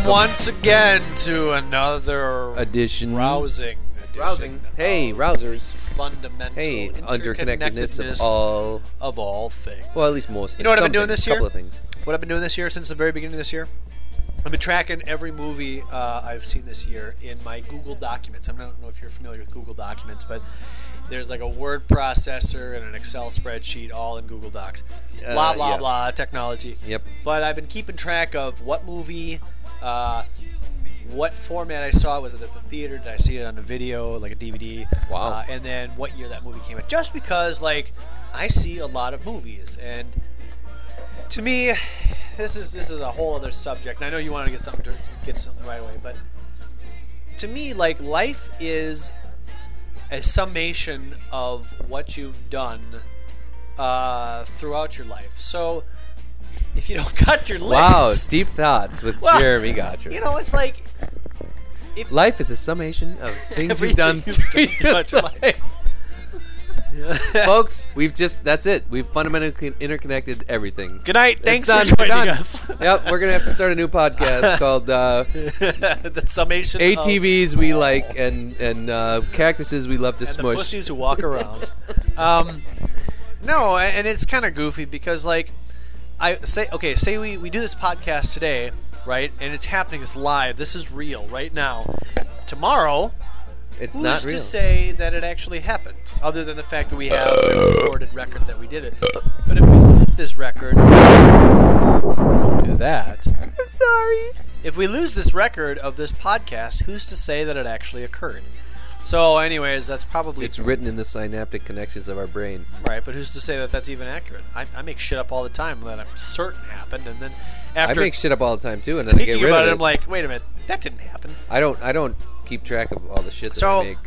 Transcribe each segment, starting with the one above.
Welcome, once again to another Edition. rousing, edition Rousing. Hey, rousers. fundamental Hey, interconnectedness of all. of all things. Well, at least most. You know what I've been doing things, this year? A couple of things. what I've been doing this year since the very beginning of this year, I've been tracking every movie uh, I've seen this year in my Google Documents. I don't know if you're familiar with Google Documents, but there's like a word processor and an Excel spreadsheet all in Google Docs. Uh, blah blah yeah. blah technology. Yep. But I've been keeping track of what movie, uh, what format I saw. Was it at the theater? Did I see it on a video, like a DVD? Wow. Uh, and then what year that movie came out? Just because, like, I see a lot of movies, and to me, this is this is a whole other subject. And I know you want to get something to get to something right away, but to me, like, life is a summation of what you've done uh, throughout your life. So, if you don't cut your lists, Wow, deep thoughts with Well, Jeremy Gotcher. you know, it's like Life is a summation of things you've done through your life. life. Folks, we've just, that's it. We've fundamentally interconnected everything. Good night. Thanks done. for joining us. yep, we're going to have to start a new podcast called uh, the summation of- ATVs we like and, and uh, cactuses we love to and the smush. pussies who walk around. um, no, and it's kind of goofy because like I say, okay, say we we do this podcast today, right? And it's happening. It's live. This is real right now. Tomorrow, it's who's not to say that it actually happened? Other than the fact that we have a recorded record that we did it. But if we lose this record, do that. I'm sorry. if we lose this record of this podcast, who's to say that it actually occurred? So, anyways, that's probably It's written in the synaptic connections of our brain. right. But who's to say that that's even accurate? I, I make shit up all the time that I'm certain happened, and then after I make shit up all the time too, and then I get thinking rid about of it, it. I'm like, wait a minute, that didn't happen. I don't. I don't keep track of all the shit that So- I make.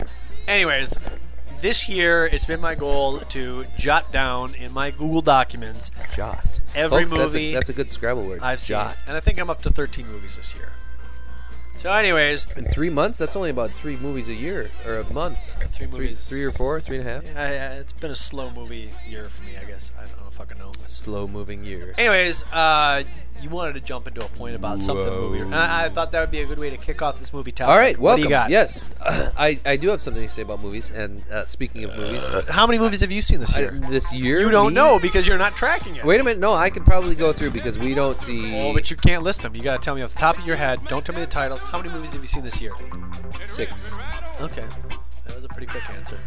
Anyways, this year it's been my goal to jot down in my Google documents Jot. every Folks, that's a- movie That's a, good Scrabble word. I've seen, Jot. and I think I'm up to 13 movies this year. So, anyways, In three months, that's only about three movies a year or a month. three movies, three or four, three and a half. Yeah, I, it's been a slow movie year for me, I guess. I don't know can know. Slow moving year. Anyways, uh, you wanted to jump into a point about something movie, and I, I thought that would be a good way to kick off this movie topic. All right, What do you got? Yes, I, I do have something to say about movies. And uh, speaking of movies, How many movies have you seen this I, year? this year you don't me- know because you're not tracking it. Wait a minute. No, I could probably go through because we don't see Oh, but you can't list them. You got to tell me off the top of your head. Don't tell me the titles. How many movies have you seen this year? six. Okay, that was a pretty quick answer.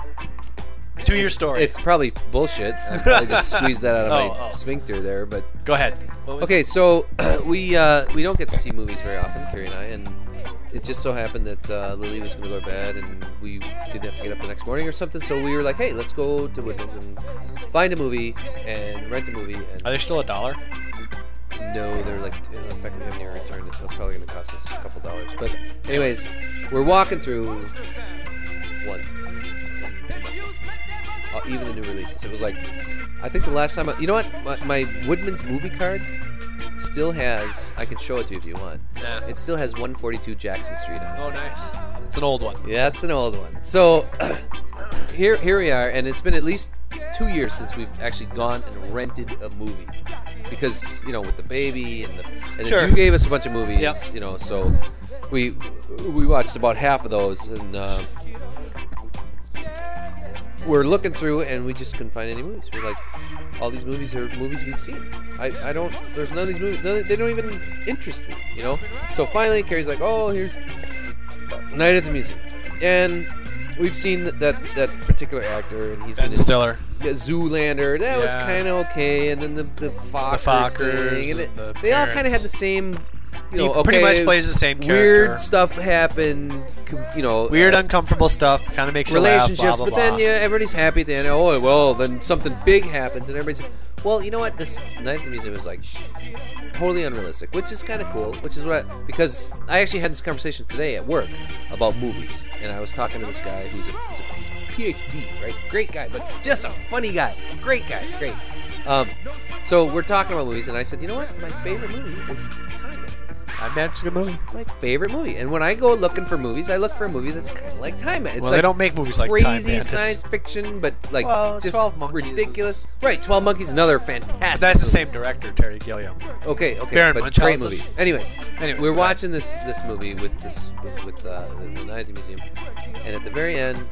Two your story. It's probably bullshit. I probably just squeezed that out of Oh, my oh. sphincter there, but Go ahead. What was- Okay, so we uh, we don't get to see movies very often, Carrie and I, and it just so happened that uh, Lily was going to go to bed, and we didn't have to get up the next morning or something. So we were like, "Hey, let's go to Woodman's and find a movie and rent a movie." And Are they still a dollar? no, they're like, in fact, we haven't even returned it, so it's probably going to cost us a couple dollars. But anyways, we're walking through one, even the new releases. It was like, I think the last time, I, you know what, my, my Woodman's movie card still has. I can show it to you if you want. Yeah. It still has 142 Jackson Street on it. Oh, nice. It's an old one. Yeah, it's an old one. So here, here we are, and it's been at least two years since we've actually gone and rented a movie because you know with the baby and the and Sure. you gave us a bunch of movies, Yep. you know. So we we watched about half of those, and uh, we're looking through, and we just couldn't find any movies. We're like, all these movies are movies we've seen. I, I don't. There's none of these movies. none- They don't even interest me, you know. So finally, Carrie's like, oh, here's Night at the Museum, and we've seen that that particular actor, and he's Ben been in Stiller. yeah, Zoolander. That was kind of okay, and then the the Fockers, Fockers thing, and it, the they all kind of had the same. You know, He pretty okay, much plays the same character. Weird stuff happened. You know, Weird, uh, uncomfortable stuff. Kind of makes you laugh. relationships, blah, blah, but then yeah, everybody's happy Then. Oh well, then something big happens, and everybody's well. You know what? This Night at the Museum is like totally unrealistic, which is kind of cool. Which is what I, because I actually had this conversation today at work about movies, and I was talking to this guy who's a, he's a, he's a PhD, right? Great guy, but just a funny guy, great guy, great. Um, so we're talking about movies, and I said, you know what? My favorite movie is Time Bandits. Time a good movie. It's my favorite movie. And when I go looking for movies, I look for a movie that's kind of like Time Bandits. It's Well, like they don't make movies like Time crazy Bandits. science fiction, but like Well, just 12 Monkeys ridiculous. Right, Twelve Monkeys, another fantastic. But that's the movie. same director, Terry Gilliam. Okay, okay, Baron but Munchausen. great movie. Anyways, Anyways, we're watching this this movie with this with, with uh, the, the Night Museum, and at the very end,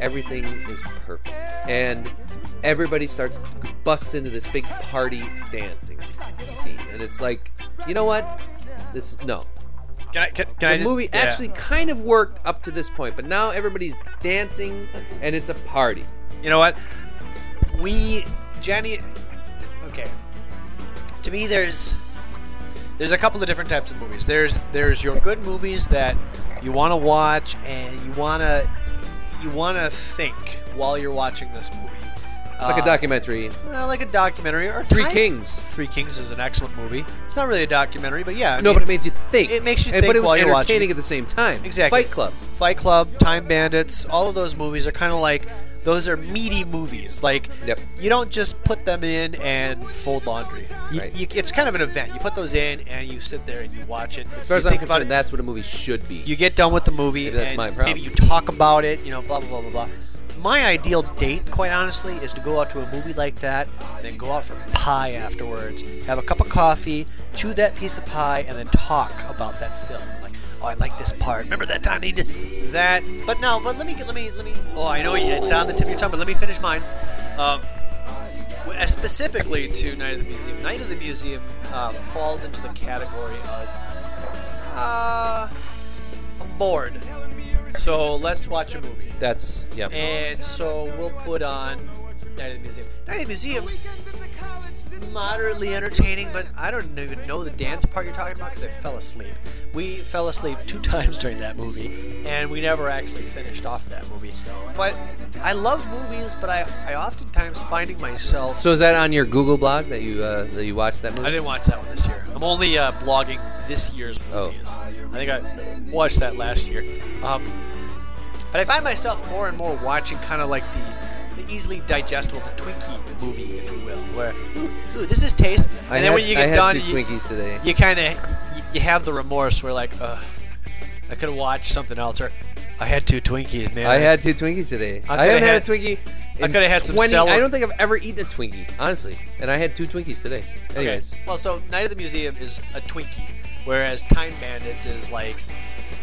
everything is perfect, and everybody starts busts into this big party dancing scene, and it's like, you know what? This is no. Can I? Can, can The I just- movie yeah. actually kind of worked up to this point, but now everybody's dancing and it's a party. You know what? We Jenny. Okay. To me, there's there's a couple of different types of movies. There's there's your good movies that you want to watch and you want to you want to think while you're watching this movie. Like Uh, a documentary. well, like a documentary or Three Time- Kings. Three Kings is an excellent movie. It's not really a documentary, but yeah. I No, mean, but it makes you think. It makes you and, think But it was while you're watching entertaining it. at the same time. Exactly. Fight Club. Fight Club, Time Bandits, all of those movies are kind of like those are meaty movies. Like Yep. you don't just put them in and fold laundry. You, Right. you, it's kind of an event. You put those in and you sit there and you watch it. As far as I'm think about concerned, it. that's what a movie should be. You get done with the movie Maybe that's and my problem. maybe you talk about it. You know, blah blah blah blah blah. My ideal date, quite honestly, is to go out to a movie like that, and then go out for pie afterwards, have a cup of coffee, chew that piece of pie, and then talk about that film. Like, oh, I like this part. Remember that time they did that? But no, but let me let me let me. Oh, I know it's on the tip of your tongue, but let me finish mine. Um, uh, specifically to Night of the Museum. Night of the Museum uh, falls into the category of uh, I'm bored. So let's watch a movie. That's yeah. And so we'll put on Night of the Museum. Night of the Museum, moderately entertaining, but I don't even know the dance part you're talking about because I fell asleep. We fell asleep two times during that movie, and we never actually finished off that movie. But I love movies, but I, I oftentimes finding myself. So is that on your Google blog that you uh, that you watched that movie? I didn't watch that one this year. I'm only uh, blogging this year's movies. Oh. movies. I think I watched that last year. Um, but I find myself more and more watching kind of like the, the easily digestible, the Twinkie movie, if you will, where ooh, ooh, this is taste, and I then had, when you I get had done, two you, Twinkies today. you kind of you, have the remorse where like, uh, I could have watched something else, or I had two Twinkies, man. I had two Twinkies today. I I, haven't had, had- a Twinkie. I coulda had some 20 celery. I don't think I've ever eaten a Twinkie, honestly. And I had two Twinkies today. Anyways, Okay. Well, so Night of the Museum is a Twinkie, whereas Time Bandits is like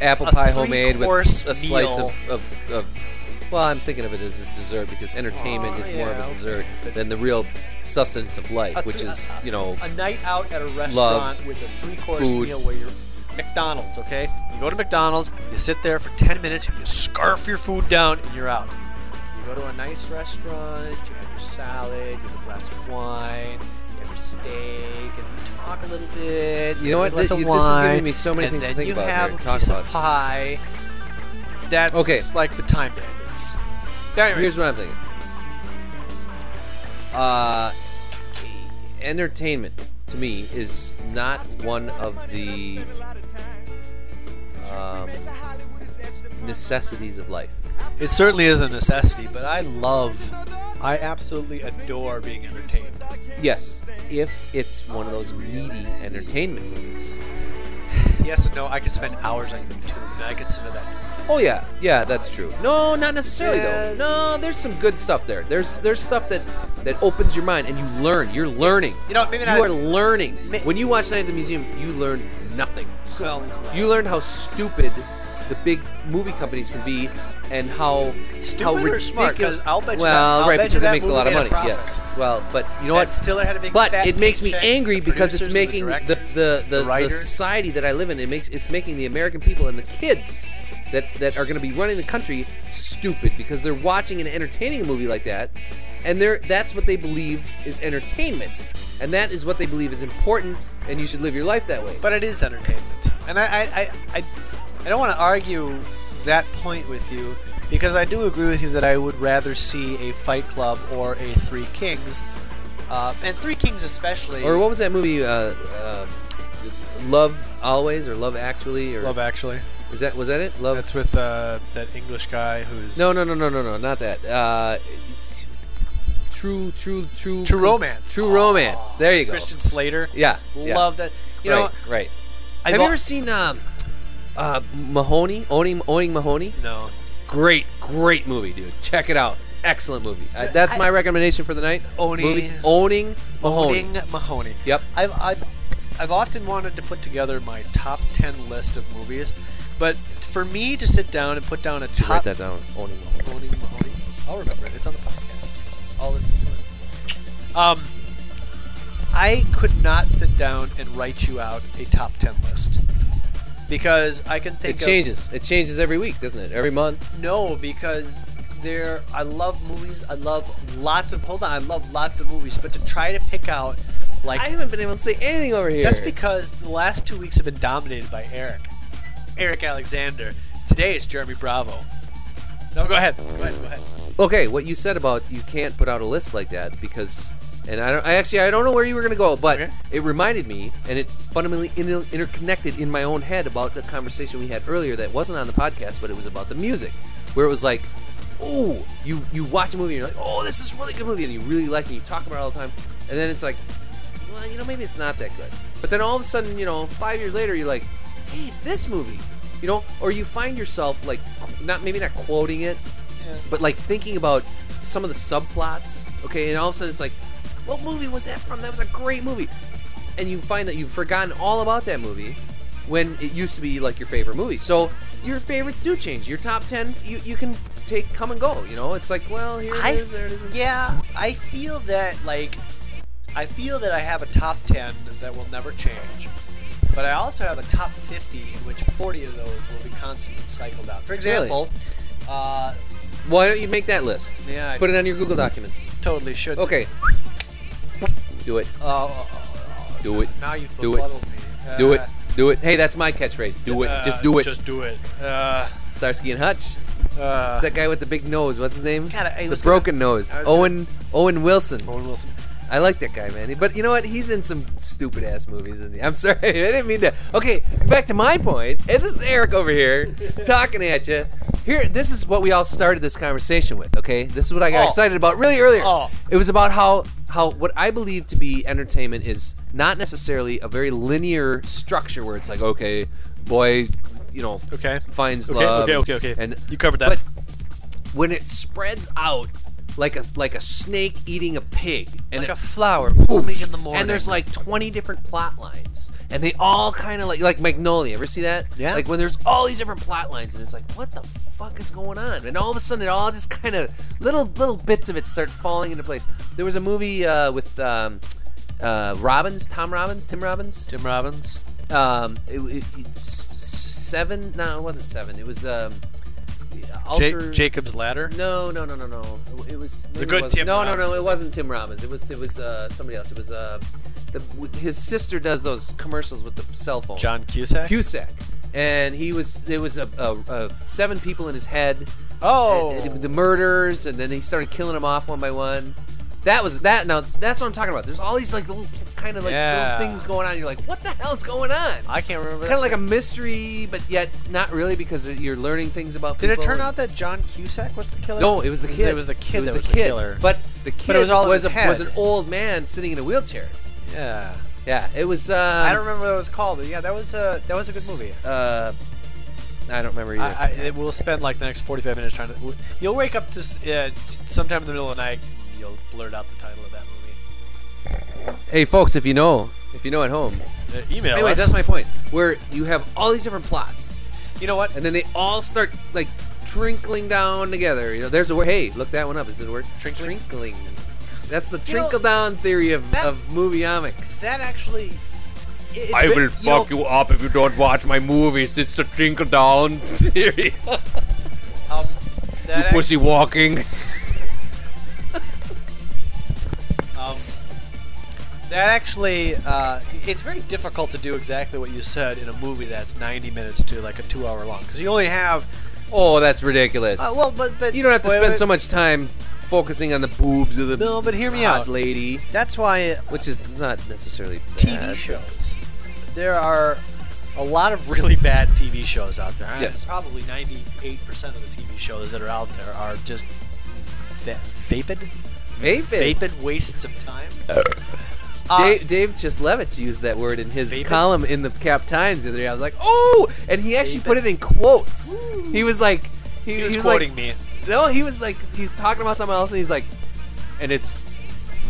apple pie homemade with a slice of, of, of. Well, I'm thinking of it as a dessert because entertainment Aw, is more of a dessert than the real sustenance of life, A which th- is, you know, a night out at a restaurant with a three-course food. meal where you're McDonald's. Okay, you go to McDonald's, you sit there for ten minutes, you scarf your food down, and you're out. You go to a nice restaurant, you have your salad, you have a glass of wine, you have steak, and you talk a little bit. You know what? This- you- this is wine, giving me so many things to then think you about have here, a talk piece about. of pie. That's Okay. like the Time Bandits. Anyway, Here's what I'm thinking. Uh, entertainment to me is not one of the um, necessities of life. It certainly is a necessity, but I love, I absolutely adore being entertained. Yes, if it's one of those meaty entertainment movies. Yes and no, I could spend hours on YouTube, and I consider that. Oh yeah, yeah, that's true. No, not necessarily Yeah. though. No, there's some good stuff there. There's there's stuff that that opens your mind and you learn. You're learning. You know, maybe not. You are learning. When you watch Night at the Museum, you learn nothing. well, You learn how stupid the big movie companies can be, and how Stupid how or ridiculous. smart? I'll bet you well, that- I'll right bet because that it makes a lot of money. Yes. Well, but you know what? that's still ahead of being But it makes me angry because it's producers, the making the the, the, the, society that I live in. It makes it's making the American people and the kids that that are going to be running the country stupid because they're watching and entertaining a movie like that, and they're that's what they believe is entertainment, and that is what they believe is important, and you should live your life that way. But it is entertainment, and I, I, I, I, I don't want to argue that point with you because I do agree with you that I would rather see a Fight Club or a Three Kings, uh, and Three Kings especially. or what was that movie? Uh, uh, Love Always or Love Actually or Love Actually. is that was that it? Love. That's with uh, that English guy who's no, no, no, no, no, no, not that. Uh, true, true, true. True Romance. True Romance. There you go. Christian Slater. Yeah. yeah. Love that. You know, right, right. I've Have you ever seen um, uh, Mahowny? Owning Owning Mahowny? No. Great, great movie, dude. Check it out. Excellent movie. Uh, that's I- my recommendation for the night. Owning- Movies. Owning Mahowny. Owning Mahowny. Yep. I've, I've I've often wanted to put together my top ten list of movies, but for me to sit down and put down a Should top write that down. Owning Mahowny. Owning Mahowny, I'll remember it. It's on the podcast. I'll listen to it. Um, I could not sit down and write you out a top ten list because I can think It of changes. It changes every week, doesn't it? Every month. no, because there. I love movies. I love lots of. Hold on, I love lots of movies. But to try to pick out, like, I haven't been able to say anything over here. that's because the last two weeks have been dominated by Eric, Eric Alexander. Today it's Jeremy Bravo. No, go ahead. Go ahead. Go ahead. okay. What you said about you can't put out a list like that because, and I don't. I actually I don't know where you were gonna go, but Okay. it reminded me, and it fundamentally inter- interconnected in my own head about the conversation we had earlier that wasn't on the podcast, but it was about the music, where it was like, oh, you you watch a movie and you're like, oh, this is a really good movie, and you really like it, and you talk about it all the time, and then it's like, well, you know, maybe it's not that good. But then all of a sudden, you know, five years later, you're like, hey, this movie, you know, or you find yourself like, not maybe not quoting it, Yeah. but like thinking about some of the subplots. Okay, and all of a sudden it's like, what movie was that from? That was a great movie, and you find that you've forgotten all about that movie when it used to be like your favorite movie. So your favorites do change. Your top ten, you you can take come and go. You know, it's like, well, here it I, is, there it is. yeah, I feel that like I feel that I have a top ten that will never change, but I also have a top fifty in which forty of those will be constantly cycled out. For example, uh, Why don't you make that list? yeah, I Put it on your Google documents. totally should. Okay. Do it. Uh, uh, uh, Do it. Now you've Do it. Uh, Do it. Do it. Hey, that's my catchphrase. Do it. uh, Just do it. Just do it. Uh, Starsky and Hutch. uh, It's that guy with the big nose. What's his name? God, the broken nose. I was Owen Owen Wilson. Owen Wilson. I like that guy, man. But you know what? He's in some stupid ass movies. Isn't he? I'm sorry. I didn't mean to. Okay, back to my point. And this is Eric over here talking at you. Here, this is what we all started this conversation with. Okay, this is what I got Oh. excited about really earlier. Oh. It was about how how what I believe to be entertainment is not necessarily a very linear structure where it's like, okay, boy, you know, Okay. finds Okay, love. okay, okay, okay. And You covered that. But when it spreads out like a like a snake eating a pig, and Like it a flower blooming in the morning. and there's like 20 different plot lines and they all kind of like like magnolia ever see that Yeah. like when there's all these different plot lines and it's like what the fuck is going on and all of a sudden it all just kind of little little bits of it start falling into place there was a movie uh, with um, uh, robbins tom robbins tim robbins Tim Robbins. um, it, it, it- seven no it wasn't seven it was um, Ja- Alter, Jacob's Ladder. no, no, no, no, no. It was it good Tim No, no, no. It wasn't Tim Robbins. It was it was uh, somebody else. It was uh, the, his sister does those commercials with the cell phone. John Cusack. Cusack, and he was there was a, a, a seven people in his head. Oh. and- and the murders, and then he started killing them off one by one. That was that. Now that's what I'm talking about. There's all these like little kind of like Yeah. little things going on. You're like, what the hell's going on? I can't remember. Kind of like a mystery, but yet not really because you're learning things about. Did it turn out that John Cusack was the killer? no, it was the kid. It was the kid It was that the was the kid. killer. But the kid it was all was, a, was an old man sitting in a wheelchair. Yeah. Yeah, it was. Um, I don't remember what it was called, but yeah, that was a that was a good movie. Uh, I don't remember either. I, I, it, we'll spend like the next 45 minutes trying to. You'll wake up to s- uh, sometime in the middle of the night. and You'll blurt out the title of that movie. hey, folks, if you know, if you know at home. Uh, email Anyways, us. that's my point. Where you have all these different plots, You know what? and then they all start like trinkling down together. You know, there's a word. Hey, look that one up. Is it a word? Trinkling? Trinkling. That's the You know, trinkle down theory of, that- of movieomics. That actually. it- it's I been- will fuck know, you up if you don't watch my movies. It's the trickle down theory. Um, that act- Pussy walking. Um, that actually, uh, it's very difficult to do exactly what you said in a movie that's 90 minutes to like a two hour long because you only have. Oh, that's ridiculous. Uh, well, but but you don't have to wait, spend wait, so much time focusing on the boobs of the No, but hear me hot out. lady, That's why which is not necessarily TV bad. shows. There are a lot of really bad TV shows out there. Yes. Probably 98% of the TV shows that are out there are just va- vapid, Vapid. vapid wastes of time. Uh, Dave, Dave Chislevich used that word in his Vapid? column in the Cap Times the other day. I was like, oh, and he actually put it in quotes. He was like, he, He was he quoting like, me. No, he was like, he's talking about something else, and he's like, and it's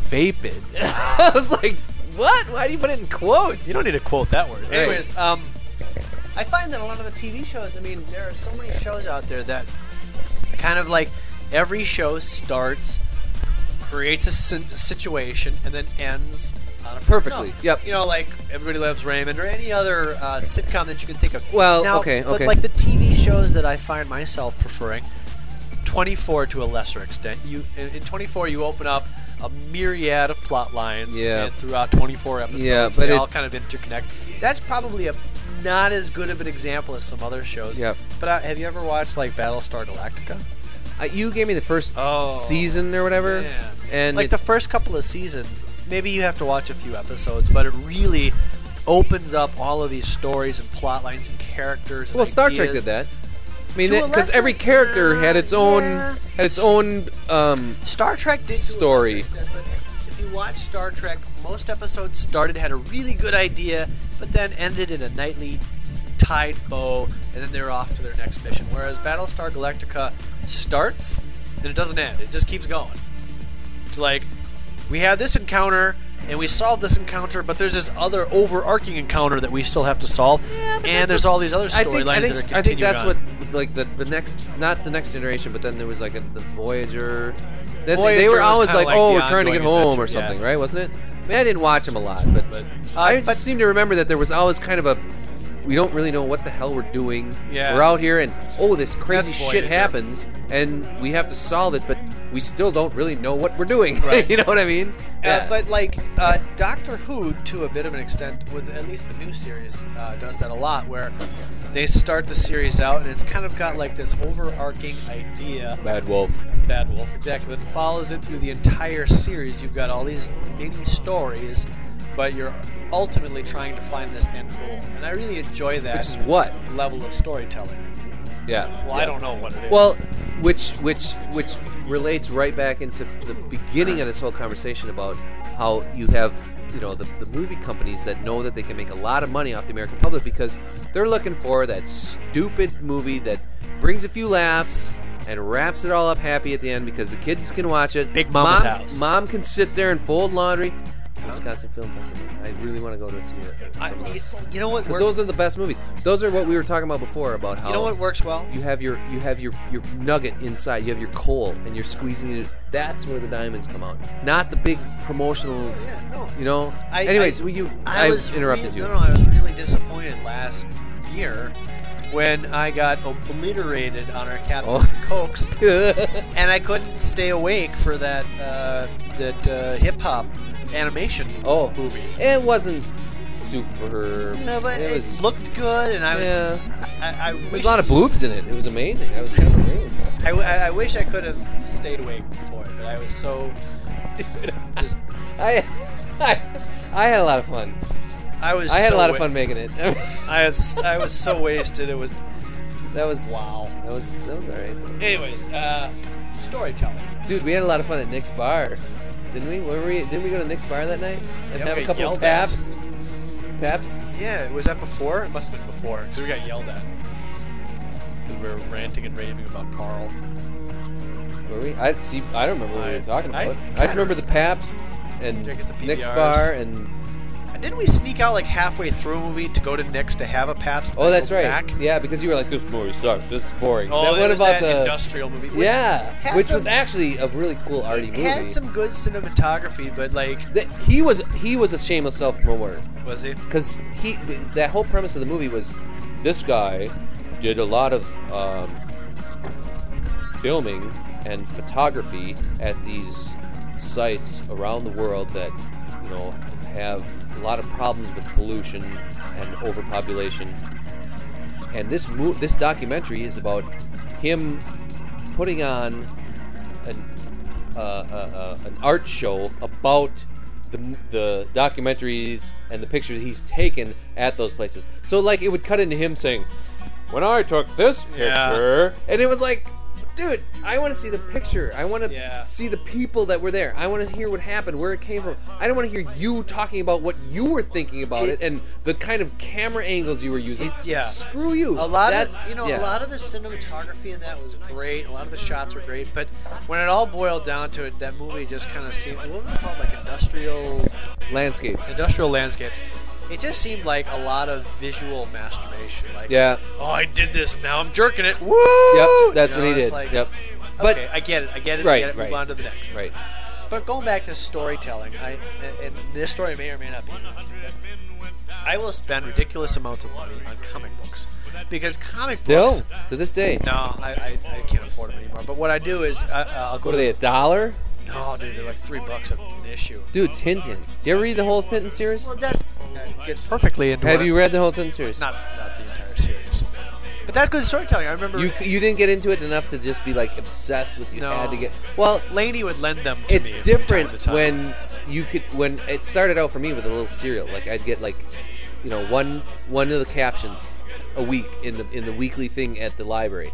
vapid. I was like, what? Why do you put it in quotes? You don't need to quote that word. Anyways, um, I find that a lot of the TV shows. I mean, there are so many shows out there that kind of like every show starts, creates a sin- situation, and then ends on a Perfectly. note. Yep. You know, like Everybody Loves Raymond or any other uh, sitcom that you can think of. Well, Now, okay, but like the TV shows that I find myself preferring, 24 to a lesser extent. You in, in 24 you open up a myriad of plot lines Yeah. throughout 24 episodes Yeah, but they it- all kind of interconnect. That's probably a not as good of an example as some other shows. Yep. But uh, have you ever watched like Battlestar Galactica? Uh, you gave me the first Oh, season or whatever, Yeah. and like it- the first couple of seasons, maybe you have to watch a few episodes, but it really opens up all of these stories and plot lines and characters. And well, Star Trek did that. I mean, because every character had its own Yeah. had its own um, Star Trek did Story. extent, if you watch Star Trek, most episodes started had a really good idea, but then ended in a nightly tied bow, and then they're off to their next mission. Whereas Battlestar Galactica starts and it doesn't end; it just keeps going. It's like we had this encounter. And we solved this encounter, but there's this other overarching encounter that we still have to solve, and there's all these other I storylines that are I think that's on. what like the, the next not the next generation, but then there was like a, the Voyager. Then they- they were always like, like "Oh, we're trying to get home" or adventure, yeah. something, right? Wasn't it? I mean, I didn't watch them a lot, but, But, I uh, just but- seem to remember that there was always kind of a we don't really know what the hell we're doing. Yeah. We're out here and oh, this crazy That's shit Voyager. happens, and we have to solve it, but we still don't really know what we're doing. Right. you know what I mean? Uh, but like uh, Doctor Who, to a bit of an extent, with at least the new series, uh, does that a lot, where they start the series out and it's kind of got like this overarching idea. Bad Wolf. Bad Wolf, exactly. That follows it through the entire series. You've got all these mini stories, but you're ultimately trying to find this end goal, and I really enjoy that. Which is what? level of storytelling? Yeah. Well, yeah. I don't know what it is. Well, which which which relates right back into the beginning of this whole conversation about how you have you know the, the movie companies that know that they can make a lot of money off the American public because they're looking for that stupid movie that brings a few laughs and wraps it all up happy at the end because the kids can watch it. Big Mama's mom, house. Mom can sit there and fold laundry. Wisconsin Film Festival. I really want to go to see it. I, you, know what? 'Cause work- those are the best movies. Those are what we were talking about before about how you know what works well? you have your you have your your nugget inside. You have your coal, and you're squeezing it. That's where the diamonds come out, not the big promotional. Yeah, no. You know. I- Anyways, I- you? I, I, was interrupted rea- you. No, no, I was really disappointed last year when I got obliterated on our Captain Oh. Cokes, and I couldn't stay awake for that uh, that uh, hip hop animation oh, movie. It wasn't super. No, but it it, was. looked good, and I was. Yeah. I, I, There was a lot of boobs in it. It was amazing. I was kind of amazed. I, I, I wish I could have stayed awake for it, but I was so. just I, I, I had a lot of fun. I was. I had so a lot of fun making it. I had, I was so wasted. It was. that was Wow. That was that was alright. Anyways, uh, storytelling. Dude, we had a lot of fun at Nick's bar, didn't we? Where were we? Didn't we go to Nick's bar that night and Yeah, have a couple of paps? Pabst? Yeah, was that before? It must have been before because we got yelled at. 'Cause we were ranting and raving about Carl. Were we? I see. I don't remember what we were talking I about. I, kinda just remember the Paps and Nick's bar And Didn't we sneak out like halfway through a movie to go to Nick's to have a Pabst? oh, that's right. Back? Yeah, because you were like, this movie sucks. This is boring. Oh, that it about that the industrial movie. which yeah, which some- was actually a really cool arty It movie. had some good cinematography, but like, That- he was he was a shameless self promoter. was he? because he that whole premise of the movie was this guy did a lot of um, filming and photography at these sites around the world that you know have a lot of problems with pollution and overpopulation and this mo- this documentary is about him putting on an uh, uh, uh, an art show about the, the documentaries and the pictures he's taken at those places. So like it would cut into him saying, "When I took this Yeah. picture," and it was like, dude, I want to see the picture. I want to Yeah. see the people that were there. I want to hear what happened, where it came from. I don't want to hear you talking about what you were thinking about it, It- and the kind of camera angles you were using. It- yeah. Screw you. A lot That's, of you know, yeah. a lot of the cinematography in that was great. A lot of the shots were great, but when it all boiled down to it, that movie just kind of seemed what was it called, like industrial landscapes. industrial landscapes. It just seemed like a lot of visual masturbation. Like, Yeah. oh, I did this, now I'm jerking it. Woo! Yep. That's You know, what he did. like, yep. But okay, I get it. I get it. Right, I get it. Move right. on to the next. right. But going back to storytelling, I and, this story may or may not be I will spend ridiculous amounts of money on comic books because comic books. Still books. to this day. No, I, I, I can't afford them anymore. But what I do is I, I'll go What to are they? A dollar? No, dude, they're like three bucks an issue. Dude, Tintin. Do you ever read the whole Tintin series? Well, that's that gets perfectly into Have what- you read the whole Tintin series? not not the entire series, but that's good storytelling. I remember You you didn't get into it enough to just be like obsessed with you No. had to get. Well, Laney would lend them. to it's me from different time to time. when you could when it started out for me with a little serial. Like I'd get like, you know, one one of the captions a week in the in the weekly thing at the library,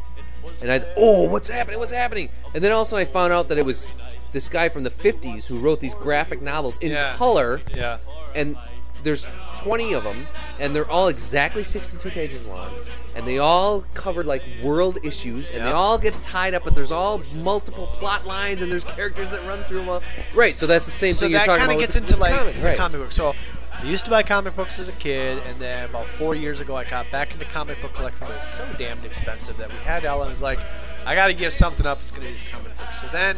and I'd oh what's happening what's happening, and then all of a sudden I found out that it was this guy from the '50s who wrote these graphic novels in Yeah. color, yeah. and there's 20 of them, and they're all exactly 62 pages long, and they all covered like world issues, and they Yeah. all get tied up, but there's all multiple plot lines, and there's characters that run through them all. Right, so that's the same So thing you're that talking kind about. of with gets the- into like comic, the right. comic book. So I used to buy comic books as a kid, and then about four years ago, I got back into comic book collecting. But it's so damned expensive that we had Ella and was like, I got to give something up. It's going to be these comic books. So then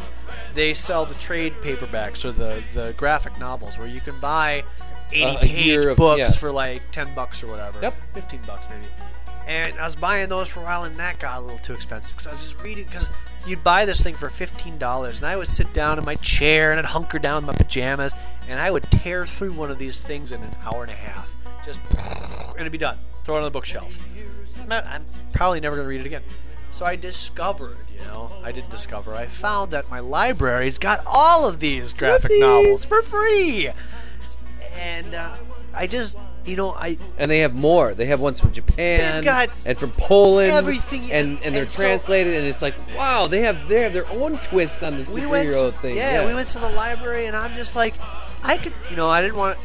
they sell the trade paperbacks or the the graphic novels where you can buy eighty Uh, a page of- books yeah. for like ten bucks or whatever. Yep. fifteen bucks maybe. And I was buying those for a while, and that got a little too expensive because I was just reading. Because you'd buy this thing for fifteen dollars, and I would sit down in my chair and I'd hunker down in my pajamas, and I would tear through one of these things in an hour and a half. Just and it'd be done. Throw it on the bookshelf. I'm, not- I'm probably never gonna read it again. So I discovered, you know, I did discover. I found that my library's got all of these graphic Whoopsies. novels for free, and uh, I just, you know, I And they have more. They have ones from Japan got and from Poland, everything- and and they're and so- translated, and it's like wow, they have they have their own twist on the we superhero thing. Yeah, we went to the library, and I'm just like, I could, you know, I didn't want.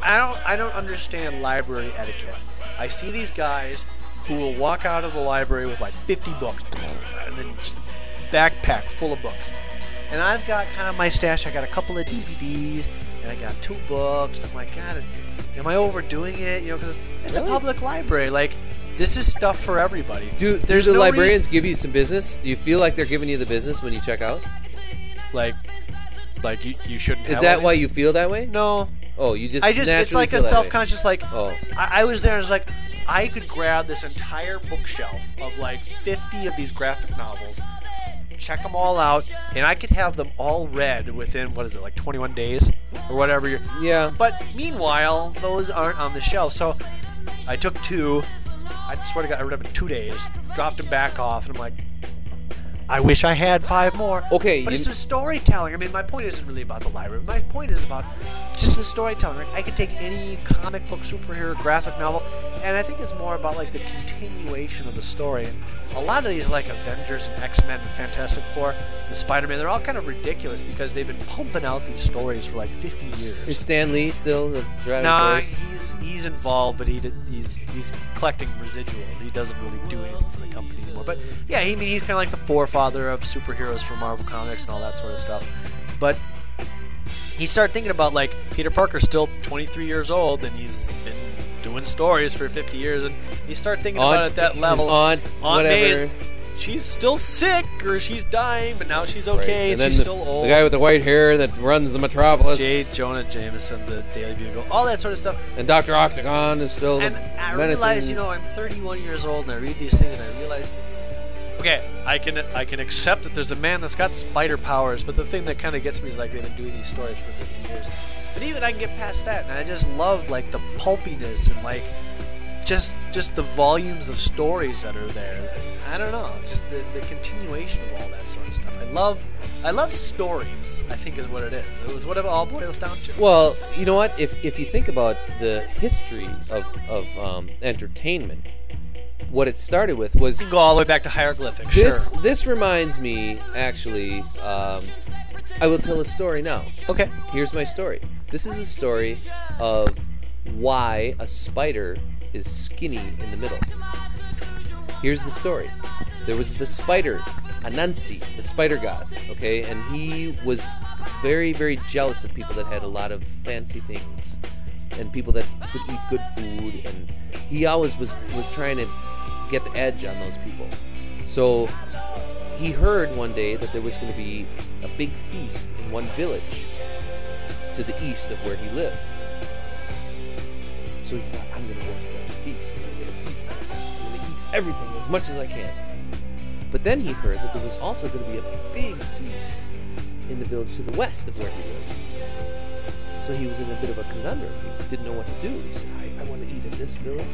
I don't, I don't understand library etiquette. I see these guys who will walk out of the library with like 50 books, and then backpack full of books. And I've got kind of my stash. I got a couple of DVDs, and I got two books. I'm like, God, am I overdoing it? You know, because it's Really? a public library. Like, this is stuff for everybody. Do, do There's the no librarians reason- give you some business? Do you feel like they're giving you the business when you check out? like, like you, you shouldn't. Is that why you feel that way? No, Oh, you just I just it's like a way. self-conscious like Oh. I, I was there and I was like I could grab this entire bookshelf of like 50 of these graphic novels check them all out and I could have them all read within what is it like 21 days or whatever you're Yeah. but meanwhile those aren't on the shelf so I took two I swear to God I read them in two days dropped them back off and I'm like I wish I had five more. Okay, but it's the storytelling. I mean, my point isn't really about the library. My point is about just the storytelling. Like, I could take any comic book, superhero, graphic novel, and I think it's more about like the continuation of the story. And a lot of these, like Avengers and X Men and Fantastic Four and Spider Man, they're all kind of ridiculous because they've been pumping out these stories for like 50 years. Is Stan Lee still the driving Nah, force? he's he's involved, but he did, he's he's collecting residuals. He doesn't really do anything for the company anymore. But yeah, he I mean he's kind of like the forefather of superheroes for Marvel Comics and all that sort of stuff. But he started thinking about like Peter Parker's still 23 years old and he's been doing stories for 50 years, and you start thinking Aunt- about it at that level. aunt, Aunt May whatever. she's still sick or she's dying, but now she's Right. okay. Then she's the, still old. the guy with the white hair that runs the Metropolis, J. Jonah Jameson, the Daily Bugle, all that sort of stuff. and Doctor Octagon is still And I menacing- realize, you know, I'm 31 years old and I read these things and I realize, okay, I can I can accept that there's a man that's got spider powers, but the thing that kind of gets me is like they've been doing these stories for 50 years. But even I can get past that, and I just love like the pulpiness and like just just the volumes of stories that are there. I don't know, just the, the continuation of all that sort of stuff. I love I love stories. I think is what it is. It was what it all boils down to. Well, you know what? If if you think about the history of of um, entertainment, what it started with was You can go all the way back to hieroglyphics. this. Sure. This reminds me, actually. Um, I will tell a story now. Okay. Here's my story. This is a story of why a spider is skinny in the middle. Here's the story. There was the spider, Anansi, the spider god, okay, and he was very, very jealous of people that had a lot of fancy things and people that could eat good food, and he always was was trying to get the edge on those people. So he heard one day that there was going to be a big feast in one village to the east of where he lived. So he thought, I'm going to go to that feast. I'm going to eat. I'm going to eat everything as much as I can. But then he heard that there was also going to be a big feast in the village to the west of where he lived. So he was in a bit of a conundrum. He didn't know what to do. He said, I, want to eat at this village.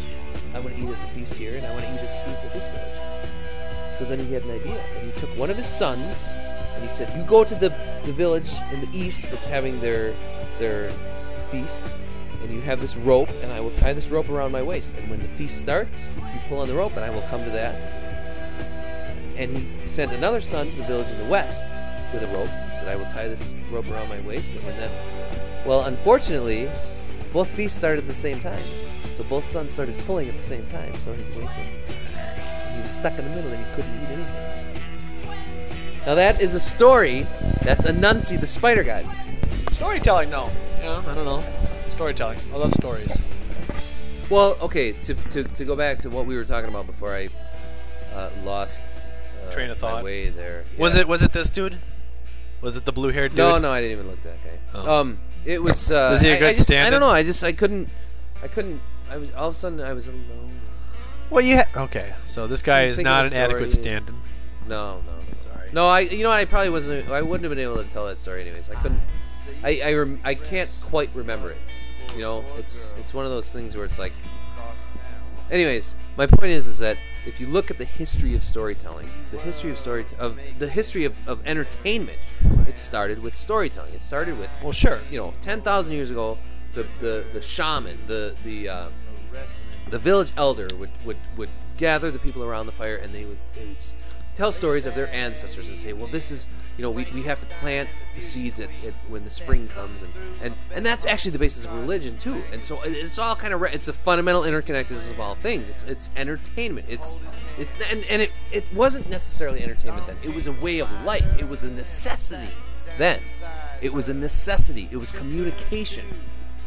I want to eat at the feast here, and I want to eat at the feast at this village. So then he had an idea. And he took one of his sons, and he said, "You go to the, the village in the east that's having their their feast, and you have this rope, and I will tie this rope around my waist. And when the feast starts, you pull on the rope, and I will come to that." And he sent another son to the village in the west with a rope. He said, "I will tie this rope around my waist, and when that..." Well, unfortunately, both feasts started at the same time, so both sons started pulling at the same time. So his waist. He was stuck in the middle and he couldn't eat anything. Now that is a story. That's Anansi, the spider god. Storytelling, though. Yeah, I don't know. Storytelling. I love stories. Well, okay. To, to, to go back to what we were talking about before I uh, lost uh, Train of my thought. way there. Was it was it this dude? Was it the blue haired dude? No, no, I didn't even look at that guy. Oh. Um, it was. Uh, Was he a I- good I, just, I don't know. I just I couldn't. I couldn't. I was all of a sudden I was alone. Well, you ha- okay. So this guy I'm is thinking not an adequate story. stand-in. No, no. Sorry. No, I. You know, what, I probably wasn't. I wouldn't have been able to tell that story anyways. I couldn't. I. I, rem, I can't quite remember it. You know, it's it's one of those things where it's like. Anyways, my point is, is that if you look at the history of storytelling, the history of story of the history of, of entertainment, it started with storytelling. It started with Well, sure. you know, ten thousand years ago, the the, the shaman, the the uh, the village elder would, would, would gather the people around the fire, and they would they would tell stories of their ancestors and say, well, this is you know we, we have to plant the seeds at, at when the spring comes, and, and and that's actually the basis of religion too. And so it's all kind of re- it's a fundamental interconnectedness of all things. It's it's entertainment. It's it's and, and it it wasn't necessarily entertainment then. It was a way of life. It was a necessity then. It was a necessity. It was communication.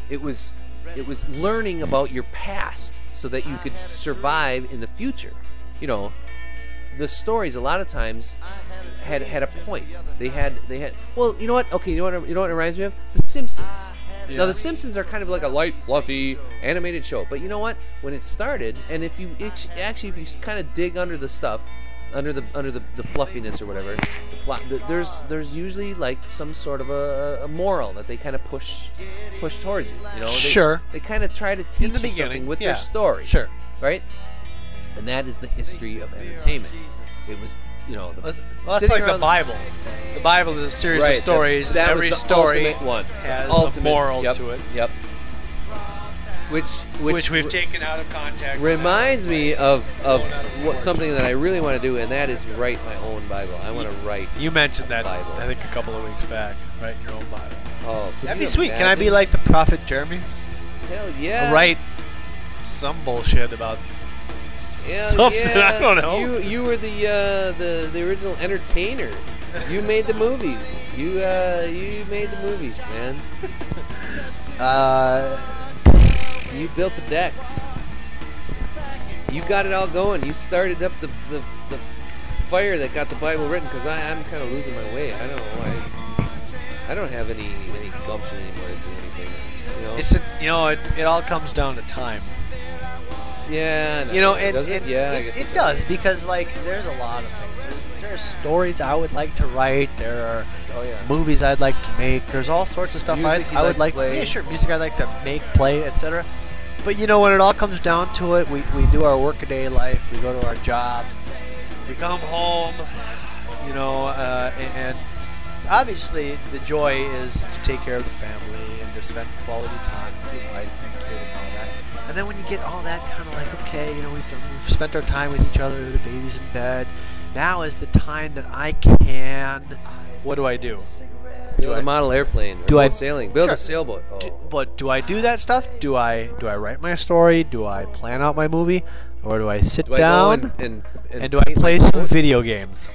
It was it was learning about your past so that you could survive in the future. You know, the stories a lot of times had had a point. They had they had well, you know what? Okay, you know what? You know what it reminds me of the Simpsons. Now the Simpsons are kind of like a light, fluffy animated show, but you know what? When it started, and if you actually if you kind of dig under the stuff, under the under the, the fluffiness or whatever, the plot, the, there's there's usually like some sort of a, a moral that they kind of push push towards you. You know, they, Sure. They kind of try to teach In the you beginning, something with yeah, their story. sure. right? And that is the history of entertainment. It was, you know, the, Well, that's like the Bible. The Bible is a series Right, of stories. That, that Every story one. has ultimate, a moral yep, to it, Yep. Which, which, which, we've taken out of context. reminds me of of what something that I really want to do, and that is write my own Bible. I want to write. You mentioned that Bible. I think a couple of weeks back. Write your own Bible. Oh, That'd be sweet. Can I be like the prophet Jeremy? Hell yeah! Write some bullshit about something, yeah. I don't know. You you were the uh, the the original entertainer. You made the movies. You uh you made the movies, man. uh, You built the decks. You got it all going. You started up the the, the fire that got the Bible written. Because I'm kind of losing my way. I don't know why. I don't have any any gumption anymore to do anything. You know? it's a, you know it, it all comes down to time. Yeah. I You know, and, does it? and yeah, it, it does because like there's a lot of things. There's, there's stories I would like to write. There are Oh yeah. movies I'd like to make. There's all sorts of stuff I, Music I would like like. Yeah, sure, music I'd like to make, play, etc. But you know, when it all comes down to it, we, we do our workaday life. We go to our jobs. We come home. You know, uh, and, and obviously the joy is to take care of the family and to spend quality time with your wife and kid and all that. And then when you get all that kind of like, okay, you know, we've, done, we've spent our time with each other, the baby's in bed. Now is the time that I can. What do I do? Build I- a model airplane. Or do I- sailing? Build Sure. a sailboat. Oh. Do, but do I do that stuff? Do I do I write my story? Do I plan out my movie, or do I sit Do I down go and, and, and, and do I play some boat? video games?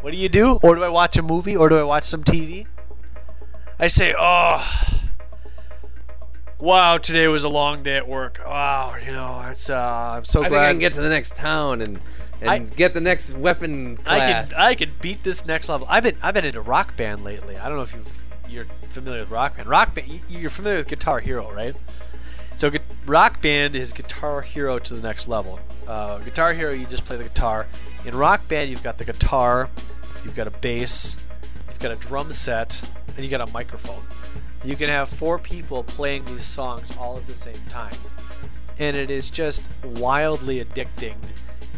What do you do? Or do I watch a movie? Or do I watch some TV? I say, oh, wow, today was a long day at work. Wow, you know, it's uh, I'm so I think glad I can get to the next town and and I- get the next weapon I class. could I could beat this next level. I've been I've been into Rock Band lately. I don't know if you you're familiar with Rock Band. Rock Band, you- you're familiar with Guitar Hero, right? So Gu- Rock Band is Guitar Hero to the next level. Uh, guitar Hero, you just play the guitar. In Rock Band, you've got the guitar, you've got a bass, you've got a drum set, and you got a microphone. You can have four people playing these songs all at the same time, and it is just wildly addicting.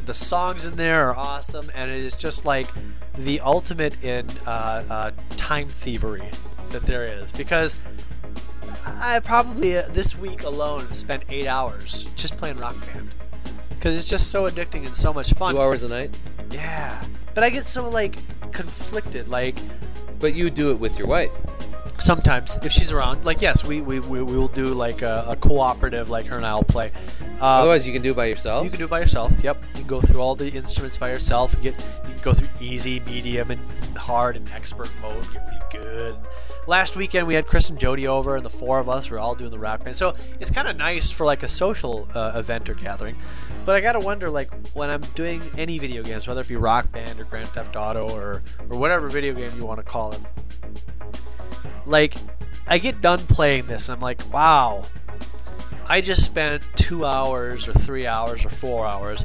The songs in there are awesome, and it is just like the ultimate in uh, uh, time thievery that there is. Because I probably uh, this week alone spent eight hours just playing Rock Band because it's just so addicting and so much fun. Two hours a night. Yeah, but I get so like conflicted. Like But you do it with your wife. Sometimes if she's around, like yes, we we, we, we will do like a, a cooperative. Like her and I will play. Uh, Otherwise, you can do it by yourself. You can do it by yourself. Yep. You can go through all the instruments by yourself. Get you can go through easy, medium, and hard and expert mode. Get really good. Last weekend we had Chris and Jody over, and the four of us were all doing the rock band. So it's kind of nice for like a social uh, event or gathering. But I gotta wonder, like when I'm doing any video games, whether it be Rock Band or Grand Theft Auto or or whatever video game you want to call it, like I get done playing this, and I'm like, wow, I just spent two hours or three hours or four hours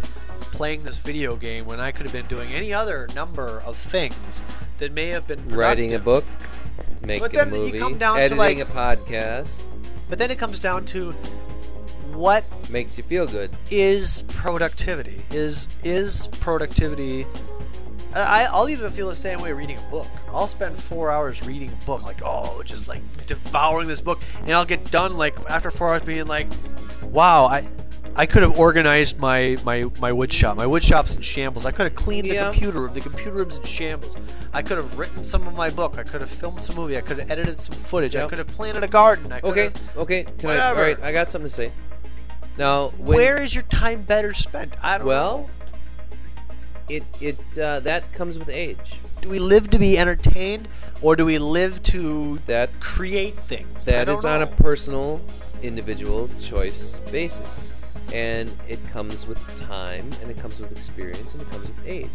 playing this video game when I could have been doing any other number of things that may have been Writing a book, making a movie, come down to, editing like- a podcast. But then it comes down to what Makes you feel good. is productivity? Is is productivity? I, I'll even feel the same way reading a book. I'll spend four hours reading a book, like oh, just like devouring this book, and I'll get done like after four hours being like, wow, I. I could have organized my, my, my wood shop. My wood shop's in shambles. I could have cleaned the Yeah. computer room. The computer room's in shambles. I could have written some of my book. I could have filmed some movie. I could have edited some footage. I could have planted a garden. I Okay, okay. Can I? Whatever. All right, I got something to say. Now, when, Where is your time better spent? I don't know. It it uh, that comes with age. do we live to be entertained or do we live to That create things? That is that on a personal, individual choice basis, and it comes with time, and it comes with experience, and it comes with age.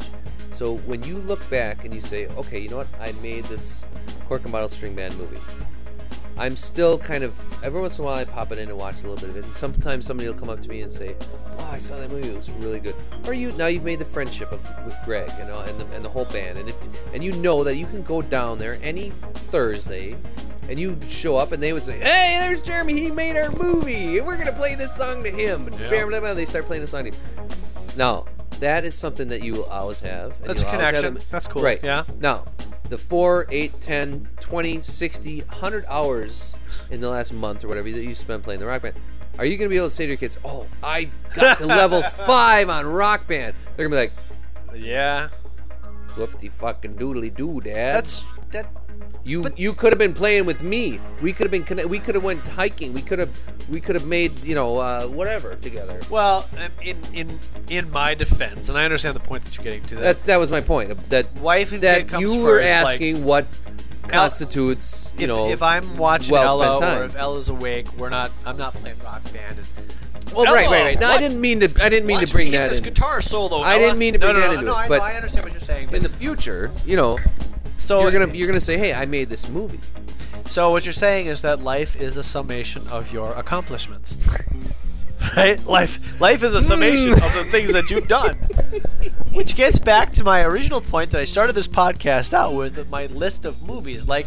So when you look back and you say, okay, you know what, I made this Cork and Bottle String Band movie. I'm still kind of every once in a while I pop it in and watch a little bit of it, and sometimes somebody will come up to me and say, "Oh, I saw that movie; it was really good." Or you now you've made the friendship of, with Greg, you know, and the, and the whole band, and if and you know that you can go down there any Thursday, and you show up, and they would say, "Hey, there's Jeremy. He made our movie, and we're gonna play this song to him." And Yeah. bam, bam, bam, they start playing the song to him. Now that is something that you will always have. That's a connection. That's cool. Right. Yeah. Now, the 4, 8, 10, 20, 60, 100 hours in the last month or whatever that you spent playing the rock band, are you going to be able to say to your kids, oh, I got to level 5 on rock band? They're going to be like, Yeah. whoop de fucking doodly doo, dad. That's that. You but- you could have been playing with me. We could have been we could have went hiking. We could have we could have made, you know, uh, whatever together. Well, in in in my defense, and I understand the point that you're getting to. That, That that was my point. That wife and that you were first, like, asking what constitutes, you if, know, if I'm watching well Ella spent or if Ella's awake, we're not. I'm not playing Rock Band. And, Well, right, Ella, right, right. No, I didn't mean to. I didn't mean watch to bring me that this in. guitar solo. I didn't mean to no, bring no, that no, into no, it, I, but know, I understand what you're saying. But In the future, you know, so you're gonna you're gonna say, "Hey, I made this movie." So what you're saying is that life is a summation of your accomplishments. right? Life life is a summation of the things that you've done. Which gets back to my original point that I started this podcast out with my list of movies. Like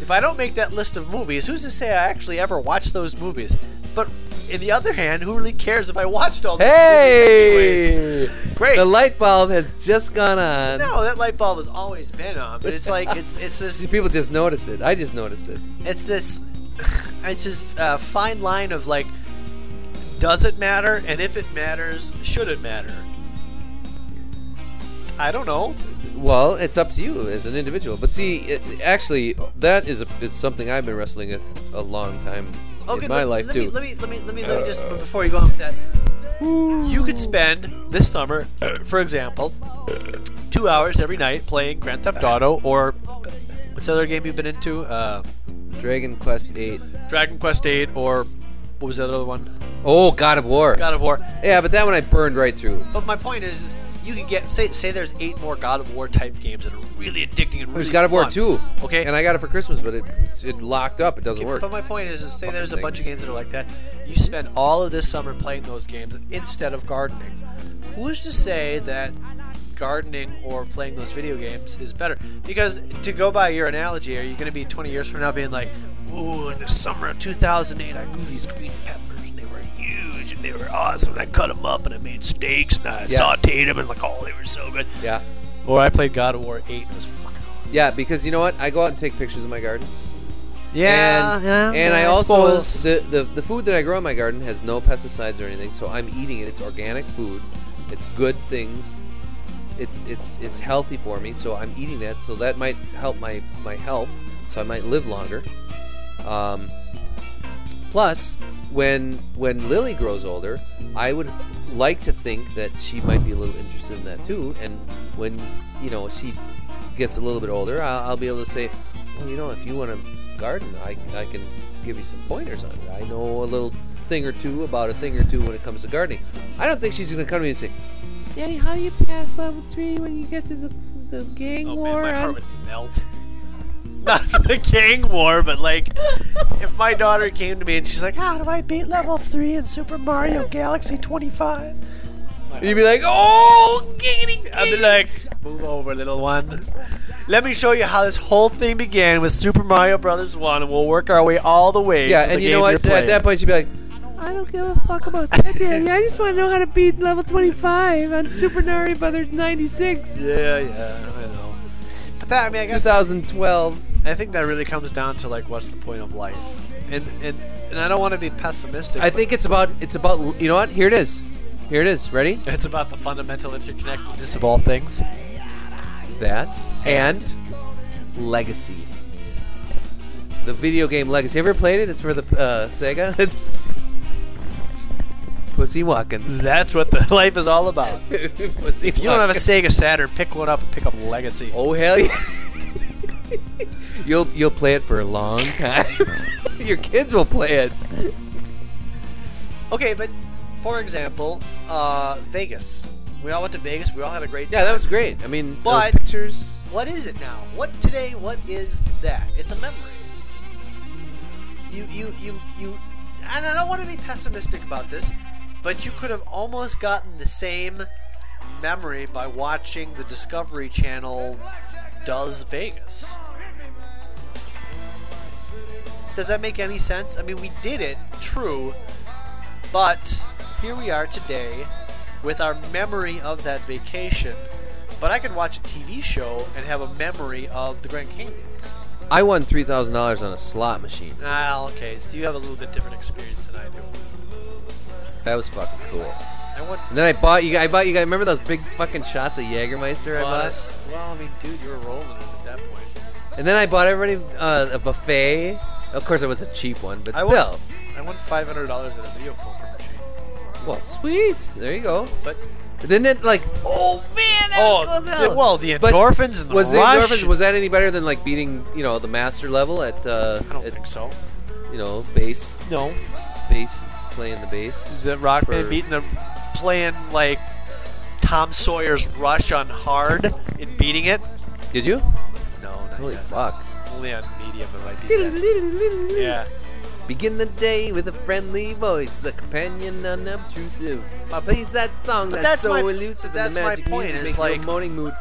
if I don't make that list of movies, who's to say I actually ever watched those movies? But in the other hand, who really cares if I watched all those movies? Hey, Great. The light bulb has just gone on. No, that light bulb has always been on, but it's like it's it's this See, people just noticed it. I just noticed it. it's this it's just a fine line of like Does it matter? And if it matters, should it matter? I don't know. Well, it's up to you as an individual. But see, it, actually, that is a, is something I've been wrestling with a long time in my let, life let too. Me, let me let me let me let me just before you go on with that. You could spend this summer, for example, two hours every night playing Grand Theft Auto or what's the other game you've been into? Uh, Dragon Quest Eight. Dragon Quest Eight or what was that other one? Oh, God of War. God of War. Yeah, but that one I burned right through. But my point is, is you could get say say there's eight more God of War type games that are really addicting and really There's God of War fun. 2. Okay. And I got it for Christmas, but it it locked up. It doesn't Okay, work. But my point is, is say there's a thing. bunch of games that are like that. You spend all of this summer playing those games instead of gardening. Who's to say that gardening or playing those video games is better? Because to go by your analogy, are you going to be 20 years from now being like, "Ooh, in the summer of 2008, I grew these green peppers they were huge and they were awesome. And I cut them up and I made steaks and I Yeah. sautéed them and like, oh, they were so good." Yeah. Or I played God of War 8 and it was fucking awesome. Yeah, because you know what? I go out and take pictures of my garden. Yeah, and, yeah, and I I also the, the the food that I grow in my garden has no pesticides or anything, so I'm eating it. It's organic food. It's good things. It's it's it's healthy for me, so I'm eating that. So that might help my my health. So I might live longer. Um, plus, when when Lily grows older, I would like to think that she might be a little interested in that too. And when you know she gets a little bit older, I'll, I'll be able to say, well, you know, if you want to garden, I, I can give you some pointers on it. I know a little thing or two about a thing or two when it comes to gardening. I don't think she's going to come to me and say, Daddy, how do you pass level three when you get to the, the gang Oh war? man, my heart would melt not for the gang war, but like, if my daughter came to me and she's like, "How do I beat level three in Super Mario Galaxy 25?" You'd be like, "Oh, giggity!" I'd be like, "Move over, little one." Let me show you how this whole thing began with Super Mario Brothers One, and we'll work our way all the way. Yeah, and you know what? At that point, she'd be like. I don't give a fuck about that game. I just want to know how to beat level 25 on Super Mario Brothers 96. Yeah, yeah, I know. But that, I mean, I 2012. And I think that really comes down to like what's the point of life, and and and I don't want to be pessimistic. I think it's about it's about you know what? Here it is, here it is. Ready? It's about the fundamental interconnectedness of all things. That and legacy. The video game legacy. You ever played it? It's for the uh, Sega. It's pussy walking. That's what the life is all about. if you don't have a Sega Saturn, pick one up and pick up Legacy. Oh hell yeah. you'll you'll play it for a long time. Your kids will play it. Okay, but for example, uh, Vegas. We all went to Vegas. We all had a great time. Yeah, that was great. I mean, But- those pictures. What is it now? What today? What is that? It's a memory. You, you, you, you. And I don't want to be pessimistic about this, but you could have almost gotten the same memory by watching the Discovery Channel does Vegas. Does that make any sense? I mean, we did it, true, but here we are today with our memory of that vacation. But I could watch a TV show and have a memory of the Grand Canyon. I won three thousand dollars on a slot machine. Ah, okay, so you have a little bit different experience than I do. That was fucking cool. I. And then I bought you. I bought you guys. Remember those big fucking shots of Jägermeister I Well, bought? well, I mean, dude, you were rolling at that point. And then I bought everybody uh, a buffet. Of course, it was a cheap one, but I still. won, I won five hundred dollars at a video poker machine. Well, sweet. There you go. But Then it like, oh man, that oh, the- well, the But endorphins and the was rush. the endorphins was that any better than like beating you know the master level at uh, I don't at, think so. you know bass No, bass playing the bass? the rock For- beating the playing like Tom Sawyer's Rush on hard and beating it. Did you? No, not Holy yet. fuck! Only on medium if I that. Yeah. Begin the day with a friendly voice, the companion unobtrusive. Uh, plays that song But that's, that's so my- elusive that's and the my magic point, music makes like- a moaning mood.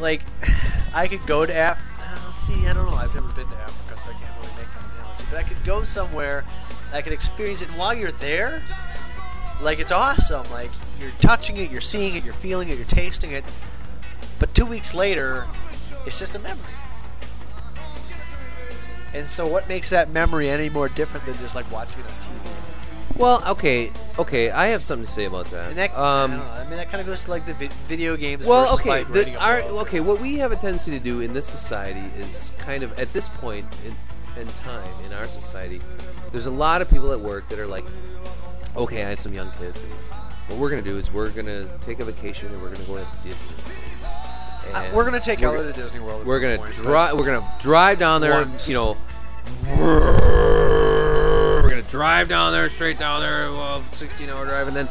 like I could go to Af. uh, See, I don't know. I've never been to Africa, so I can't really make an analogy. But I could go somewhere, I could experience it, and while you're there, like it's awesome. Like you're touching it, you're seeing it, you're feeling it, you're tasting it. But two weeks later, it's just a memory. And so, what makes that memory any more different than just like watching it on TV? Well, okay, okay. I have something to say about that. And that, I, um, don't know, I mean, that kind of goes to like the vi- video games. well, versus, okay. like, the- our, okay, what we have a tendency to do in this society is kind of at this point in, in time in our society, there's a lot of people at work that are like, okay, I have some young kids, and what we're gonna do is we're gonna take a vacation and we're gonna go to Disney. Uh, we're gonna take Ella to Disney World. At We're gonna point, drive. We're gonna drive down there. Once. You know, we're gonna drive down there, straight down there, well, 16 hour drive, and then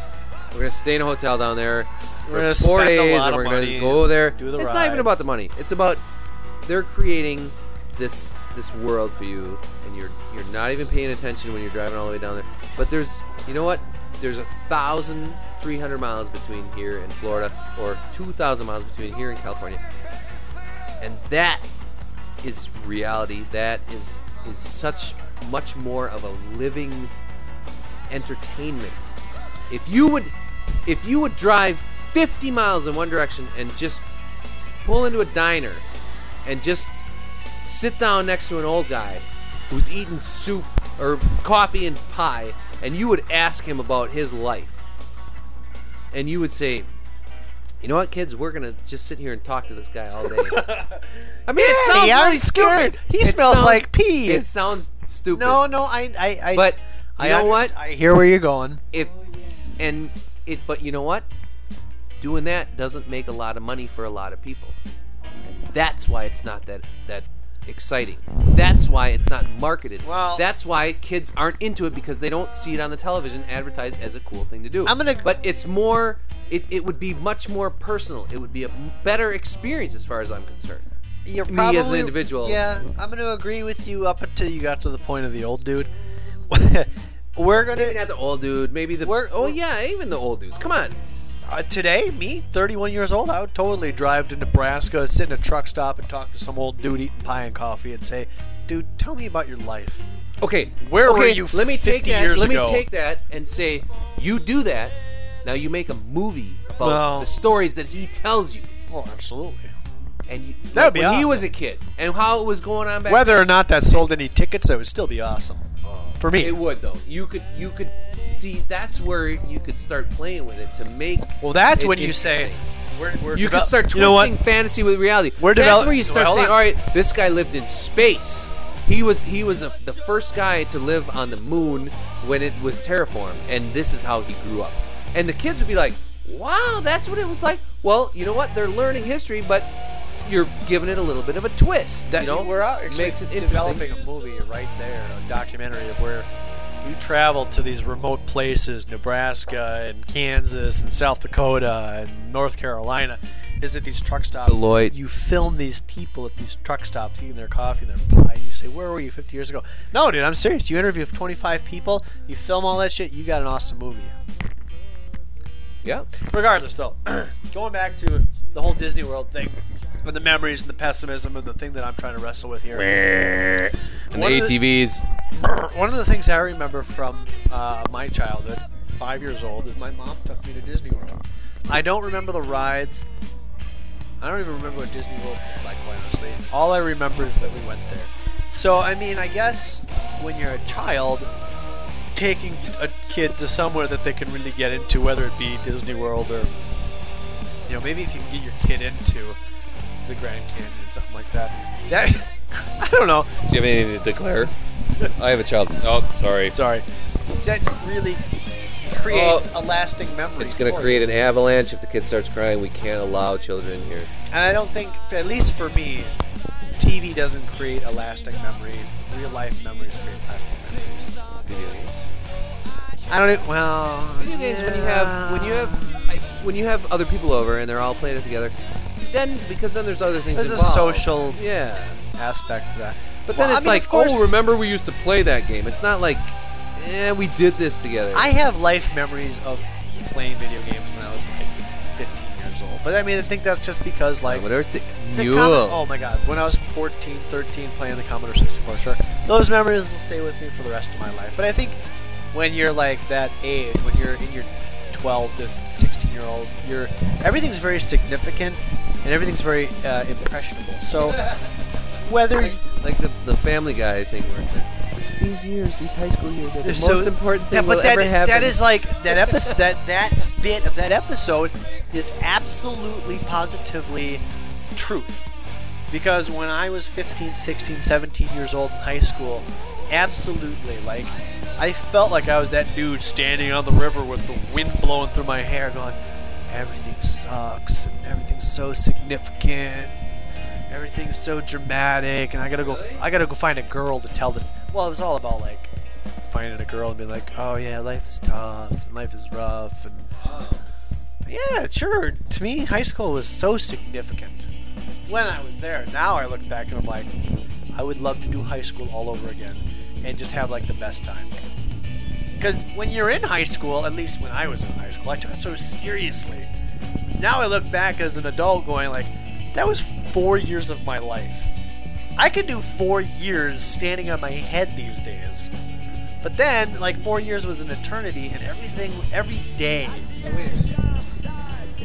we're gonna stay in a hotel down there We're for gonna four days, and we're gonna go there. the it's not even about the money. It's about they're creating this this world for you, and you're you're not even paying attention when you're driving all the way down there. But there's, you know what? There's a thousand three hundred miles between here and Florida, or two thousand miles between here and California, and that is reality. That is is such much more of a living entertainment. If you would if you would drive 50 miles in one direction and just pull into a diner and just sit down next to an old guy who's eating soup or coffee and pie and you would ask him about his life. And you would say you know what kids? We're gonna just sit here and talk to this guy all day. I mean it Yeah, sounds I'm really scared. stupid. He It smells sounds- like pee. it sounds stupid. No, no, I, I, I but I you know what? I hear where you're going. if and it but you know what? Doing that doesn't make a lot of money for a lot of people. And that's why it's not that that exciting. That's why it's not marketed. Well- that's why kids aren't into it because they don't see it on the television advertised as a cool thing to do. I'm gonna- but it's more it, it would be much more personal. It would be a better experience as far as i'm concerned. You're Me probably, as an individual. Yeah, I'm going to agree with you up until you got to the point of the old dude. We're going maybe not the old dude maybe the We're- oh yeah even the old dudes. Come on uh, today, me, 31 years old, I would totally drive to Nebraska, sit in a truck stop, and talk to some old dude eating pie and coffee, and say, "Dude, tell me about your life." Okay, Where okay, were you Let me take that. let ago? me take that and say you do that. Now you make a movie about Well- the stories that he tells you, Oh, absolutely. and you, That would be when he was a kid and how it was going on back. Whether or not that sold any tickets, that would still be awesome for me. it would though, you could you could see that's where you could start playing with it to make. well, that's it when you say we're, we're You devel- could start You know twisting fantasy with reality. We're That's where you start Hold saying, "All right, this guy lived in space. He was he was a, the first guy to live on the moon when it was terraformed, and this is how he grew up." And the kids would be like, "Wow, that's what it was like." Well, you know what? They're learning history, but you're giving it a little bit of a twist. That you know, we're out makes it interesting. developing a movie right there, a documentary of where you travel to these remote places, Nebraska and Kansas and South Dakota and North Carolina. Visit these truck stops. Beloit. You film these people at these truck stops eating their coffee and their pie. And you say, "Where were you 50 years ago?" No, dude, I'm serious. You interview 25 people. You film all that shit. You got an awesome movie. Yeah. Regardless, though, going back to the whole Disney World thing, and the memories and the pessimism and the thing that I'm trying to wrestle with here. And One the of the- ATVs. One of the things I remember from uh, my childhood, five years old, is my mom took me to Disney World. I don't remember the rides. I don't even remember what Disney World looked like, quite honestly. All I remember is that we went there. So, I mean, I guess when you're a child, taking a kid to somewhere that they can really get into, whether it be Disney World or, you know, maybe if you can get your kid into the Grand Canyon, something like that. That I don't know. Do you have anything to declare? I have a child. Oh, sorry. Sorry. That really creates oh. a lasting memory. It's going to for create you. an avalanche if the kid starts crying. We can't allow children here. And I don't think, at least for me, TV doesn't create a lasting memory. Real life memories create lasting memories. Video games. I don't. e- Well, Video games when you have when you have I, when you have other people over and they're all playing it together, then because then there's other things There's a social yeah. aspect to that. But Well, then I it's mean, like, course- oh, remember we used to play that game. It's not like, eh, we did this together. I have life memories of playing video games when I was like 15 years old. But I mean, I think that's just because like it's The. Commodore- oh my god, when I was 14, 13 playing the Commodore 64, sure. Those memories will stay with me for the rest of my life. But I think when you're like that age, when you're in your 12 to 16 year old, you're everything's very significant and everything's very uh, impressionable. So whether like, the, the Family Guy thing where it's like, these years, these high school years, are the most so- important thing but will that, ever happen. that is like that episode that that bit of that episode is absolutely positively truth because when i was 15 16 17 years old in high school absolutely like i felt like i was that dude standing on the river with the wind blowing through my hair going everything sucks and everything's so significant everything's so dramatic and i gotta go i gotta go find a girl to tell this well it was all about like finding a girl and being like, oh yeah, life is tough, life is rough, and yeah, sure. To me, high school was so significant when I was there. Now I look back and I'm like, I would love to do high school all over again and just have like the best time. Because when you're in high school, at least when I was in high school, I took it so seriously. Now I look back as an adult, going like, that was four years of my life. I could do four years standing on my head these days. But then, like, four years was an eternity, and everything, every day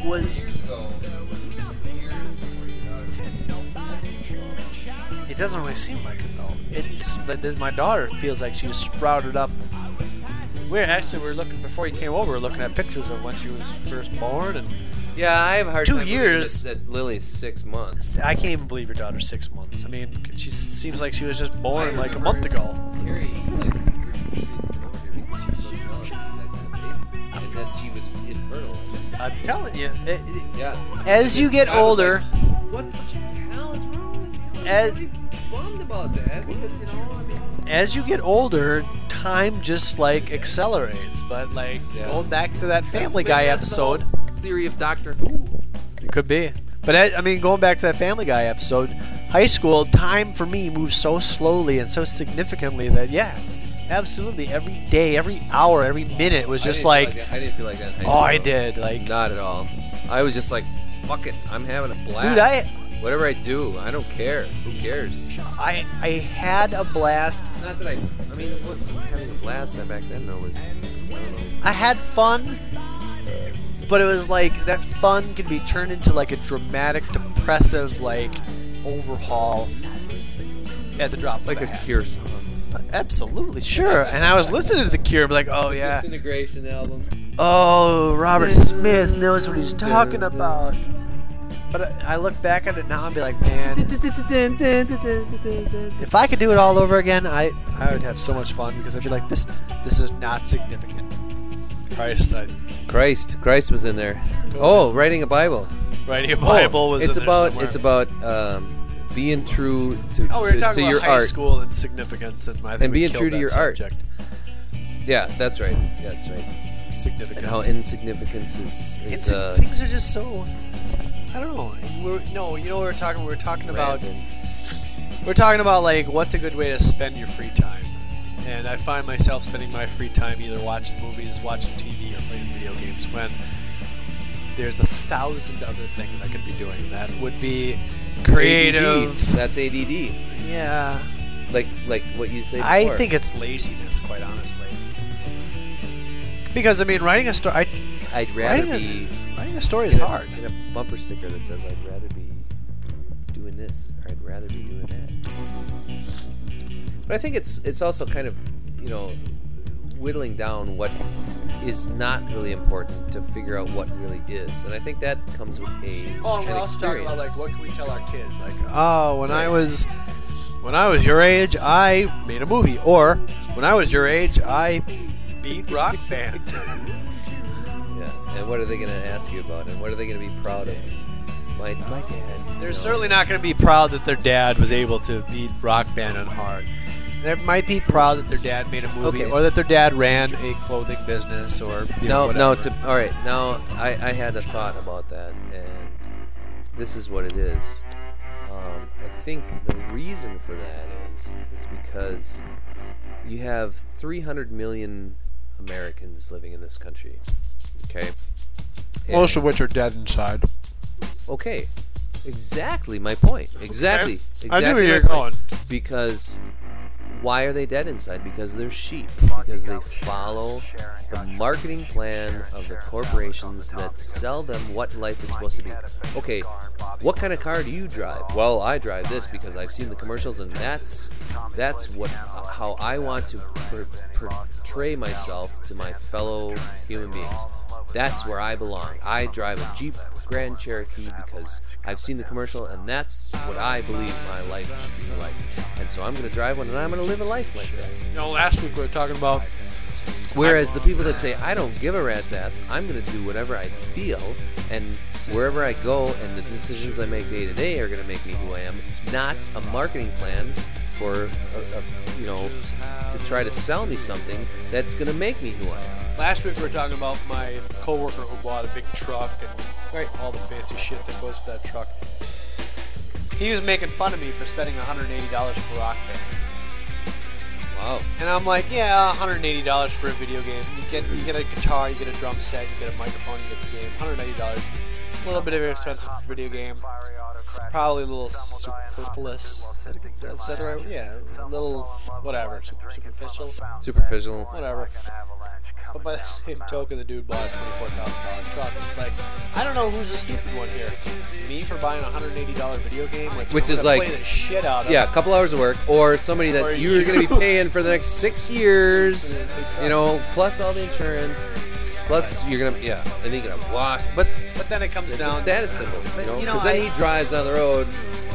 was. It doesn't really seem like it, though. It's but this, my daughter feels like she's sprouted up. We're actually we're looking before you came over. We're looking at pictures of when she was first born, and yeah, I have a hard Two time believing years. that, that Lily's six months. I can't even believe your daughter's six months. I mean, she s- seems like she was just born like a month ago. Carrie, like, refusing to come over here because she was so jealous that you guys had a baby, and that she was infertile. I'm telling you, it, it- Yeah. as you get I was older, like, what the hell is wrong with you? As- really bummed about that because you know, I mean, as you get older, time just like accelerates. But like Yeah. going back to that Family Guy that's the episode, theory of Doctor Who. it could be. But I, I mean, going back to that Family Guy episode, high school time for me moves so slowly and so significantly that yeah, absolutely every day, every hour, every minute was just didn't feel like, that- I didn't feel like that. In high oh, I school. did like, Not at all. I was just like, fuck it. I'm having a blast. dude, I, Whatever I do, I don't care. Who cares? I, I had a blast. Not that I. I mean, having a blast that back then though was. I don't know. I had fun, but it was like that fun can be turned into like a dramatic, depressive like overhaul at the drop Like a hat. Cure song. Absolutely, sure. And I was listening to the Cure, like, oh yeah, Disintegration album. oh Robert Smith knows what he's talking about. But I I look back at it now and be like, man, if I could do it all over again, I I would have so much fun because I'd be like, this this is not significant. Christ, I, Christ, Christ was in there. Oh, writing a Bible. writing a Bible was. it's in there about somewhere. it's about um, being true to, Oh, we were to, talking to about your high art. school and significance, and I think And we being killed true to that your art. subject. Yeah, that's right. Yeah, that's right. Significance. And how insignificance is is It's- uh, things are just so. I don't know. We're, no, you know what we're talking. We're talking about. random. We're talking about like what's a good way to spend your free time, and I find myself spending my free time either watching movies, watching TV, or playing video games. When there's a thousand other things I could be doing that would be creative. ADD. That's ADD. Yeah, Like like what you say. I think it's laziness, quite honestly. Because I mean, writing a story, I'd rather writing a- be writing a story is in a- hard. in a bumper sticker that says I'd rather be doing this or I'd rather be doing that. But I think it's it's also kind of you know whittling down what is not really important to figure out what really is, and I think that comes with age. Oh, and and we're also talking about like what can we tell our kids? Like, uh, oh, when I was when I was your age, I made a movie, or when I was your age, I beat Rock Band. Yeah, and what are they going to ask you about, and what are they going to be proud of? My my dad. They're know, certainly not going to be proud that their dad was able to beat Rock Band on hard. They might be proud that their dad made a movie, Okay. or that their dad ran a clothing business, or you know, No, no. whatever. To, all right. Now, I, I had a thought about that, and this is what it is. Um, I think the reason for that is is because you have 300 million Americans living in this country. Okay. most of which are dead inside. Okay. Exactly my point. Exactly. I Exactly knew where my you're point. going. Because Why are they dead inside? Because they're sheep. Because they follow the marketing plan of the corporations that sell them what life is supposed to be. Okay, what kind of car do you drive? Well, I drive this because I've seen the commercials, and that's that's what how I want to per, portray myself to my fellow human beings. That's where I belong. I drive a Jeep Grand Cherokee because I've seen the commercial, and that's what I believe my life should be like. And so I'm going to drive one, and I'm going to live a life like that. You know, last week we were talking about Whereas the people that say I don't give a rat's ass, I'm going to do whatever I feel, and wherever I go, and the decisions I make day to day are going to make me who I am. Not a marketing plan for, a, a, you know, to try to sell me something that's going to make me who I am. last week we were talking about my coworker who bought a big truck and Right. all the fancy shit that goes with that truck. He was making fun of me for spending $180 for Rock Band. Wow. And I'm like, yeah, $180 for a video game. You get you get a guitar, you get a drum set, you get a microphone, you get the game. $180. A little bit of an expensive video game. Probably a little superfluous. Is that, is that the right? Yeah, a little whatever. Super, superficial. Superficial. Whatever. But by the same token, the dude bought a twenty-four thousand dollar truck. It's like, I don't know who's the stupid one here. Me for buying a hundred eighty dollar video game, which, Which is like- play the shit out of. Yeah, a couple hours of work, or somebody that Or you're going to be paying for the next six years, you know, plus all the insurance, plus you're going to, yeah, and then you're going to wash. But But then it comes it's down. a status symbol, But, you know, you know, because then I- he drives down the road.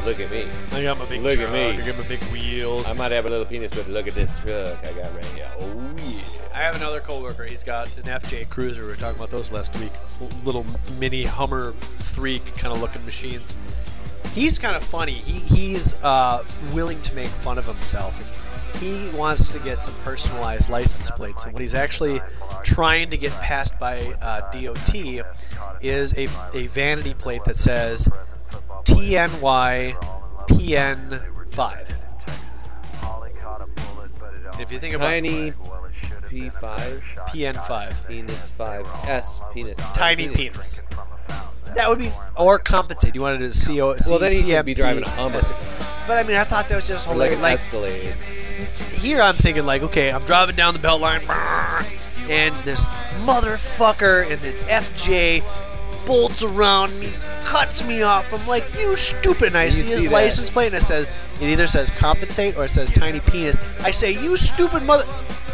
Look at me. I got my big Look at truck, me. I got my big wheels. I might have a little penis, but look at this truck I got right here. Oh yeah. I have another coworker. He's got an FJ Cruiser. We were talking about those last week. Little mini Hummer three kind of looking machines. He's kind of funny. He, he's uh, willing to make fun of himself. He wants to get some personalized license plates, and what he's actually trying to get passed by uh, DOT is a, a vanity plate that says TNY PN5. If you think about Tiny P5, PN5. penis 5, S, penis. tiny penis. That would be or compensate. You wanted to see o, Well, then he should be driving a Hummer. But I mean, I thought that was just Like hilarious. an Like Escalade. here, I'm thinking like, okay, I'm driving down the belt line, and this motherfucker and this FJ bolts around me, cuts me off. I'm like, you stupid! And I see his that. license plate, and it says it either says compensate or it says tiny penis. I say, you stupid mother!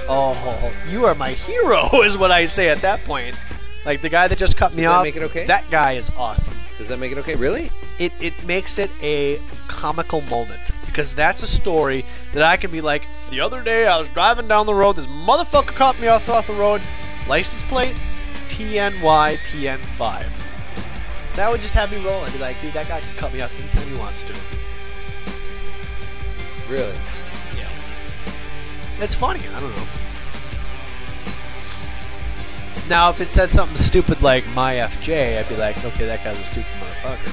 Oh, you are my hero, is what I say at that point. Like the guy that just cut me Does that off. make it okay? That guy is awesome Does that make it okay? Really? it, it makes it a comical moment because that's a story that I can be like, the other day I was driving down the road, this motherfucker caught me off off the road, license plate TNYPN5. That would just have me roll and be like, dude, that guy can cut me off anytime he wants to. Really? It's funny, I don't know. Now, if it said something stupid like my FJ, I'd be like, okay, that guy's a stupid motherfucker.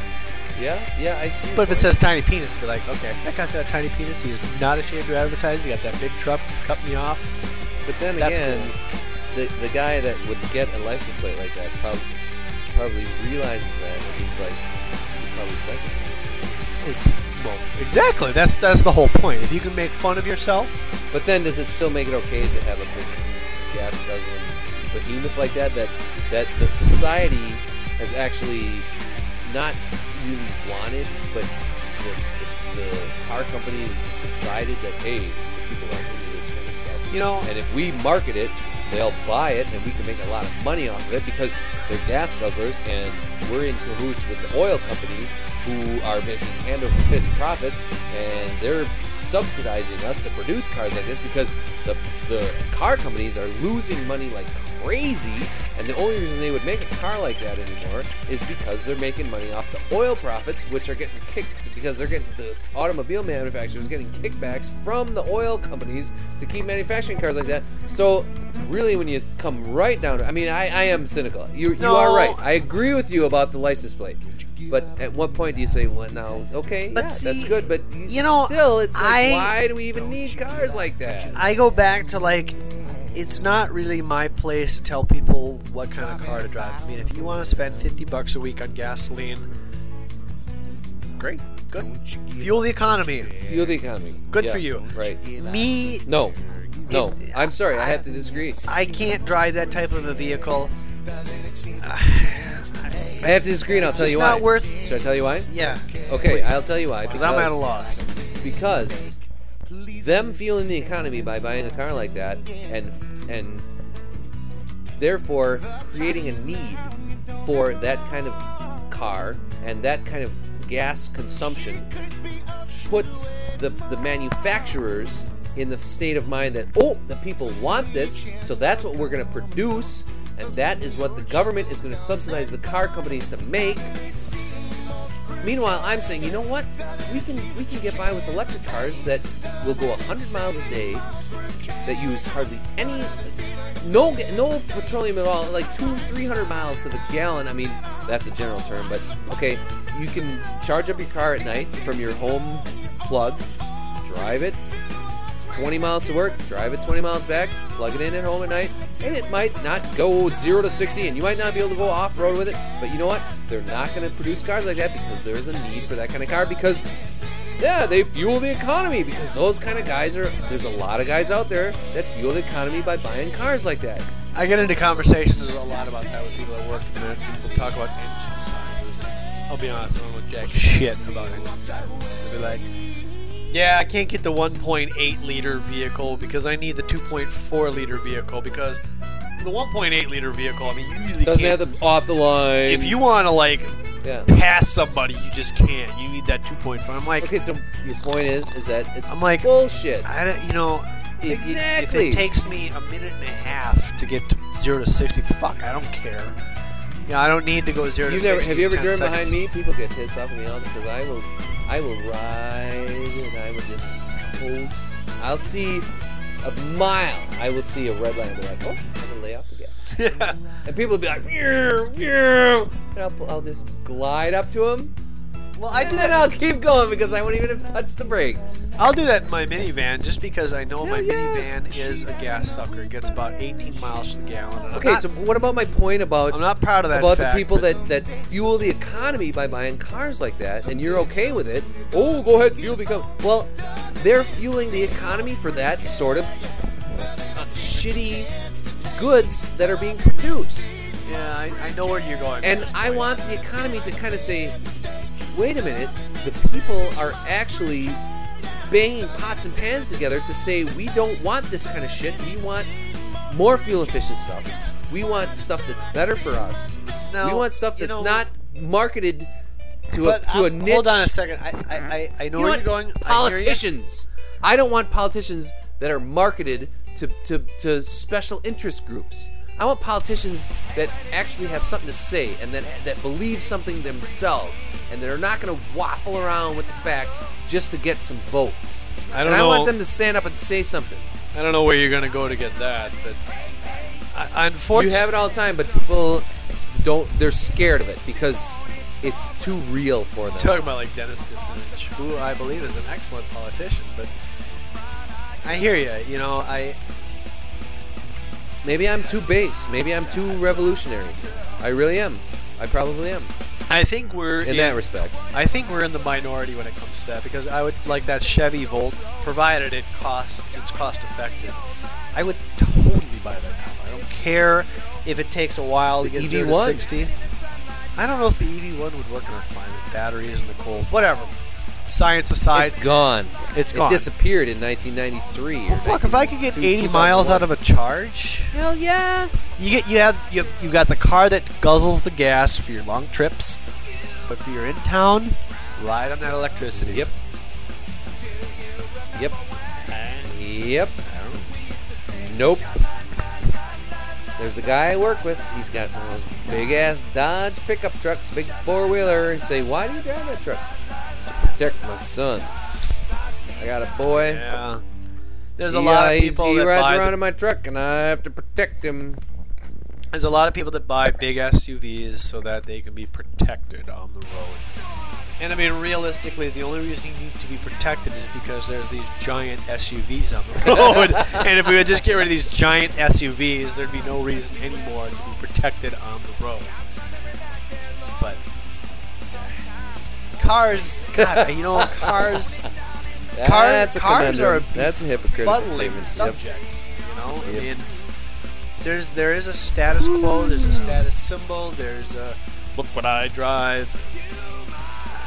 Yeah, yeah, I see. But if it says tiny penis, be like, okay, that guy's got a tiny penis. He is not ashamed to advertise. He got that big truck, cut me off. But then That's again, the the guy that would get a license plate like that probably probably realizes that, and he's like, he probably doesn't. Well, exactly. That's that's the whole point. If you can make fun of yourself, But then, does it still make it okay to have a big gas guzzling behemoth like that? That that the society has actually not really wanted, but the, the, the car companies decided that hey, people aren't into this kind of stuff. you know, And if we market it, they'll buy it, and we can make a lot of money off of it because they're gas guzzlers, and we're in cahoots with the oil companies who are making hand over fist profits, and they're subsidizing us to produce cars like this because the the car companies are losing money like crazy, and the only reason they would make a car like that anymore is because they're making money off the oil profits, which are getting kicked because they're getting the automobile manufacturers getting kickbacks from the oil companies to keep manufacturing cars like that. So really, when you come right down to, I mean, I, I am cynical. You you No. are right. I agree with you about the license plate. But at what point do you say, well, now, okay, But yeah, see, that's good, but you know, still, it's like, I- why do we even need cars like that? I go back to like, it's not really my place to tell people what kind of car to drive. I mean, if you want to spend fifty bucks a week on gasoline, great. Good. Fuel the economy. Fuel the economy. Good Yeah, for you. Right. Me, No. No. It- I'm sorry. I have to disagree. I can't drive that type of a vehicle. I have to disagree, and I'll tell just you not why. worth- Should I tell you why? Yeah. Okay, I'll tell you why. Because I'm at a loss. Because them fueling the economy by buying a car like that, and and therefore creating a need for that kind of car and that kind of gas consumption, puts the the manufacturers in the state of mind that oh, the people want this, so that's what we're going to produce, and that is what the government is going to subsidize the car companies to make. Meanwhile, I'm saying, you know what? We can we can get by with electric cars that will go 100 miles a day, that use hardly any no no petroleum at all, like two 300 miles to the gallon. I mean, that's a general term, but okay, you can charge up your car at night from your home plug, drive it 20 miles to work, drive it 20 miles back, plug it in at home at night, and it might not go 0 to 60, and you might not be able to go off road with it, but you know what? They're not going to produce cars like that because there's a need for that kind of car because, yeah, they fuel the economy because those kind of guys are, there's a lot of guys out there that fuel the economy by buying cars like that. I get into conversations a lot about that with people at work, and people talk about engine sizes. I'll be honest, I don't know jack shit about engine sizes. They'll be like, yeah, I can't get the 1.8 liter vehicle because I need the 2.4 liter vehicle because the 1.8 liter vehicle, I mean, you really Doesn't can't. have the off the line. if you want to like yeah. pass somebody, you just can't. You need that 2.5. I'm like, Okay, so your point is, is that it's I'm like, bullshit. I don't, you know, if, if Exactly. it takes me a minute and a half to get to zero to sixty, fuck, I don't care. Yeah, I don't need to go zero You to never, sixty. have you ever in 10 driven seconds. behind me? People get pissed off at me all because I will, I will ride and I will just coast. I'll see a mile. I will see a red light and be like, oh, I'm gonna lay off the gas. Yeah. And people will be like, "Meow, meow," and I'll, I'll just glide up to them. Well, I do that. I'll keep going because I won't even have touched the brakes. I'll do that in my minivan just because I know my yeah. minivan is a gas sucker. It gets about 18 miles to the gallon. And Okay, not, so what about my point about I'm not proud of that. about fact, the people but- that, that fuel the economy by buying cars like that, and you're okay with it. Oh, go ahead, fuel the economy. Well, they're fueling the economy for that sort of uh, shitty goods that are being produced. Yeah, I, I know where you're going. And I want the economy to kind of say, wait a minute, the people are actually banging pots and pans together to say, we don't want this kind of shit. We want more fuel efficient stuff. We want stuff that's better for us. Now, we want stuff you that's know- not marketed to a to a I'm- niche. hold on a second. I I, I, I know You where you're going. I politicians. I don't want politicians that are marketed to, to, to special interest groups. I want politicians that actually have something to say and that that believe something themselves and that are not going to waffle around with the facts just to get some votes. I don't and I want them to stand up and say something. I don't know where you're going to go to get that, but I, You have it all the time, but people don't. They're scared of it because it's too real for them. talking about like Dennis Kucinich, who I believe is an excellent politician, but I hear you. You know, I Maybe I'm too base. Maybe I'm too revolutionary. I really am. I probably am I think we're in that respect. I think we're in the minority when it comes to that because I would like that Chevy Volt, provided it costs it's cost effective. I would totally buy that car. I don't care if it takes a while to The get zero to EV1? sixty. I don't know if the EV1 would work in our climate, batteries in the cold, whatever. Science aside, It's gone. it's It gone. disappeared in 1993. or Fuck, if I could get 80 miles out of a charge, Hell yeah! you get you have you have, you got the car that guzzles the gas for your long trips, but for your in town, ride on that electricity. Yep. Yep. Yep. Nope. There's a guy I work with. He's got one of those big ass Dodge pickup trucks, big four wheeler, say, "Why do you drive that truck?" Protect my son. I got a boy. Yeah. There's a lot uh, of he's- people He that rides buy around the- in my truck, and I have to protect him. there's a lot of people that buy big SUVs so that they can be protected on the road. And I mean, realistically, the only reason you need to be protected is because there's these giant SUVs on the road. and if we would just get rid of these giant SUVs, there'd be no reason anymore to be protected on the road. Cars. God, you know, cars. Car, cars are a. That's a hypocritical subject. You know, I mean, there's there is a status quo. There's a status symbol. There's a look what I drive.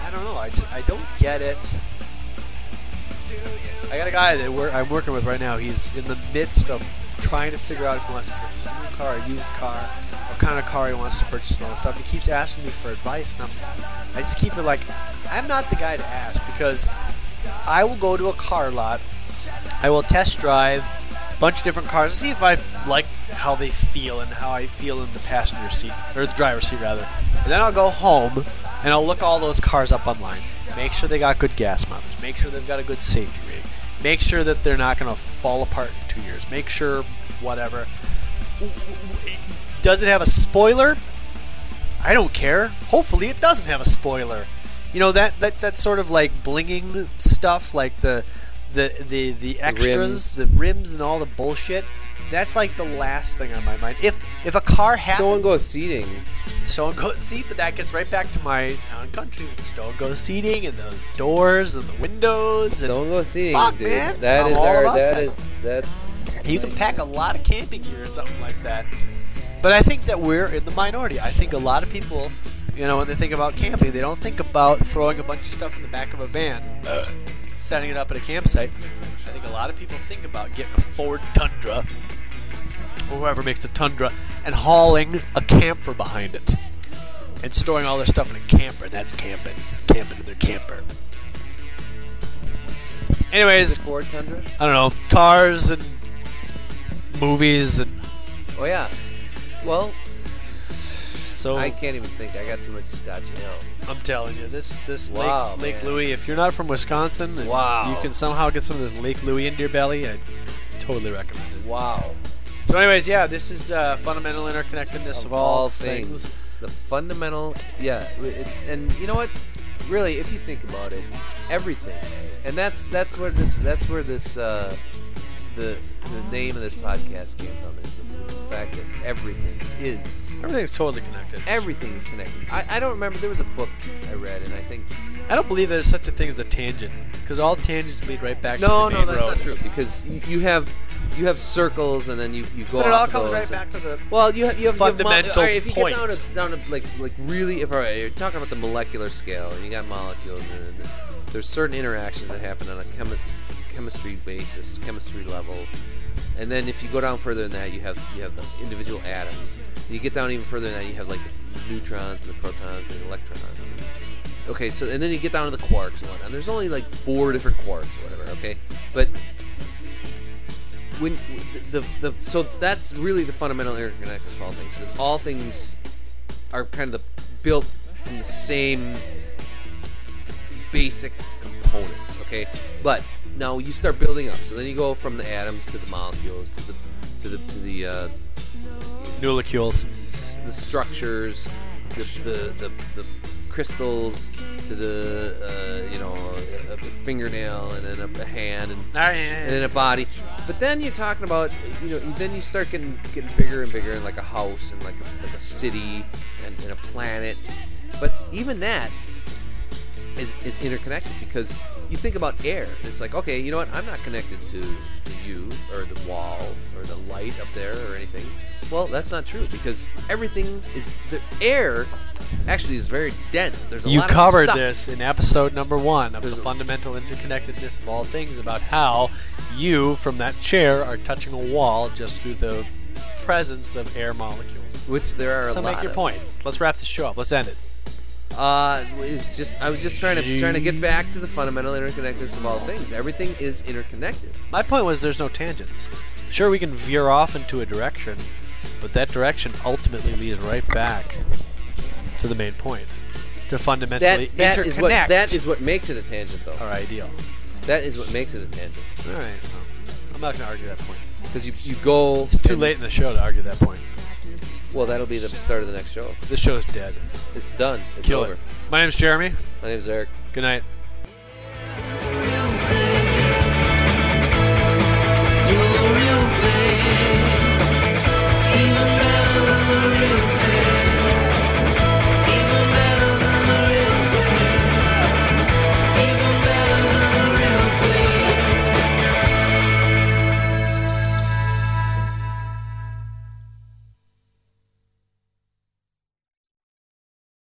I don't know. I, just, I don't get it. I got a guy that we're, I'm working with right now. He's in the midst of trying to figure out if he wants to purchase a new car, a used car, what kind of car he wants to purchase, and all that stuff. He keeps asking me for advice, and I'm, I just keep it like, I'm not the guy to ask because I will go to a car lot, I will test drive a bunch of different cars to see if I like how they feel and how I feel in the passenger seat or the driver's seat rather. And then I'll go home and I'll look all those cars up online. Make sure they got good gas mileage. Make sure they've got a good safety rating. Make sure that they're not going to fall apart in two years. Make sure whatever. Does it have a spoiler? I don't care. Hopefully, it doesn't have a spoiler. You know that that that sort of like blinging stuff, like the the the the extras, rims. the rims, and all the bullshit. That's like the last thing on my mind. If if a car happens, Stow and go seating. Stow and go seat, but that gets right back to my town and country with the stow and go seating and those doors and the windows. And go seating, Fuck, dude. man. That I'm is our. That that. is that's. you can pack a lot of camping gear or something like that. But I think that we're in the minority. I think a lot of people, you know, when they think about camping, they don't think about throwing a bunch of stuff in the back of a van, setting it up at a campsite. I think a lot of people think about getting a Ford Tundra, or whoever makes a Tundra, and hauling a camper behind it. And storing all their stuff in a camper. That's camping. Camping in their camper. Anyways, Ford Tundra. I don't know, cars and movies and Oh yeah. Well, so I can't even think. I got too much Scotch ale. I'm telling you, this this Wow, Lake Lake. Louie. If you're not from Wisconsin, and Wow. you can somehow get some of this Lake Louie into your belly. I totally recommend it. Wow. So, anyways, yeah, this is uh, fundamental interconnectedness of, all, things. The fundamental, yeah. It's and you know what? Really, if you think about it, everything, and that's that's where this that's where this uh, the the name of this podcast came from is the, is the fact that everything is Everything's totally connected. everything is connected. I, I don't remember there was a book I read, and I think I don't believe there's such a thing as a tangent because all tangents lead right back no, to the no, main that's road. not true because you, you have you have circles, and then you you go. But it all comes right back to the Well, you have you have you have mo- all right, if you point. get down to down to like like really, if all right, you're talking about the molecular scale, and you got molecules, and there's certain interactions that happen on a chemi- chemistry basis, chemistry level, and then if you go down further than that, you have you have the individual atoms. You get down even further than that, you have like the neutrons and the protons and the electrons. Okay, so and then you get down to the quarks and whatnot. And there's only like four different quarks or whatever. Okay, but when the, the, the so that's really the fundamental interconnectedness of all things because all things are kind of the, built from the same basic components okay but now you start building up so then you go from the atoms to the molecules to the to the to the uh, nucleoles. the structures the the, the, the crystals to the uh, you know a, a fingernail and then a, a hand and and then a body. But then you're talking about, you know, then you start getting getting bigger and bigger, and like a house and like a, like a city and, and a planet. But even that is is interconnected because you think about air. It's like, okay, you know what? I'm not connected to, you or the wall or the light up there or anything. Well, that's not true because everything is the air. Actually, is very dense. There's a You lot of covered stuff. this in episode number one of There's the fundamental interconnectedness of all things about how you, from that chair, are touching a wall just through the presence of air molecules. which there are a lot. So make your of. point. Let's wrap this show up. Let's end it. Uh, it was just I was just trying to trying to get back to the fundamental interconnectedness of all things. Everything is interconnected. My point was there's no tangents. Sure, we can veer off into a direction, but that direction ultimately leads right back to the main point. To fundamentally That that interconnect is what that is what makes it a tangent, though. our ideal. That is what makes it a tangent All right. well, I'm not going to argue that point. because you you go. It's too late in the show to argue that point. Well, that'll be the start of the next show. This show is dead. It's done. It's Kill over. It. My name's Jeremy. My name's Eric. Good night.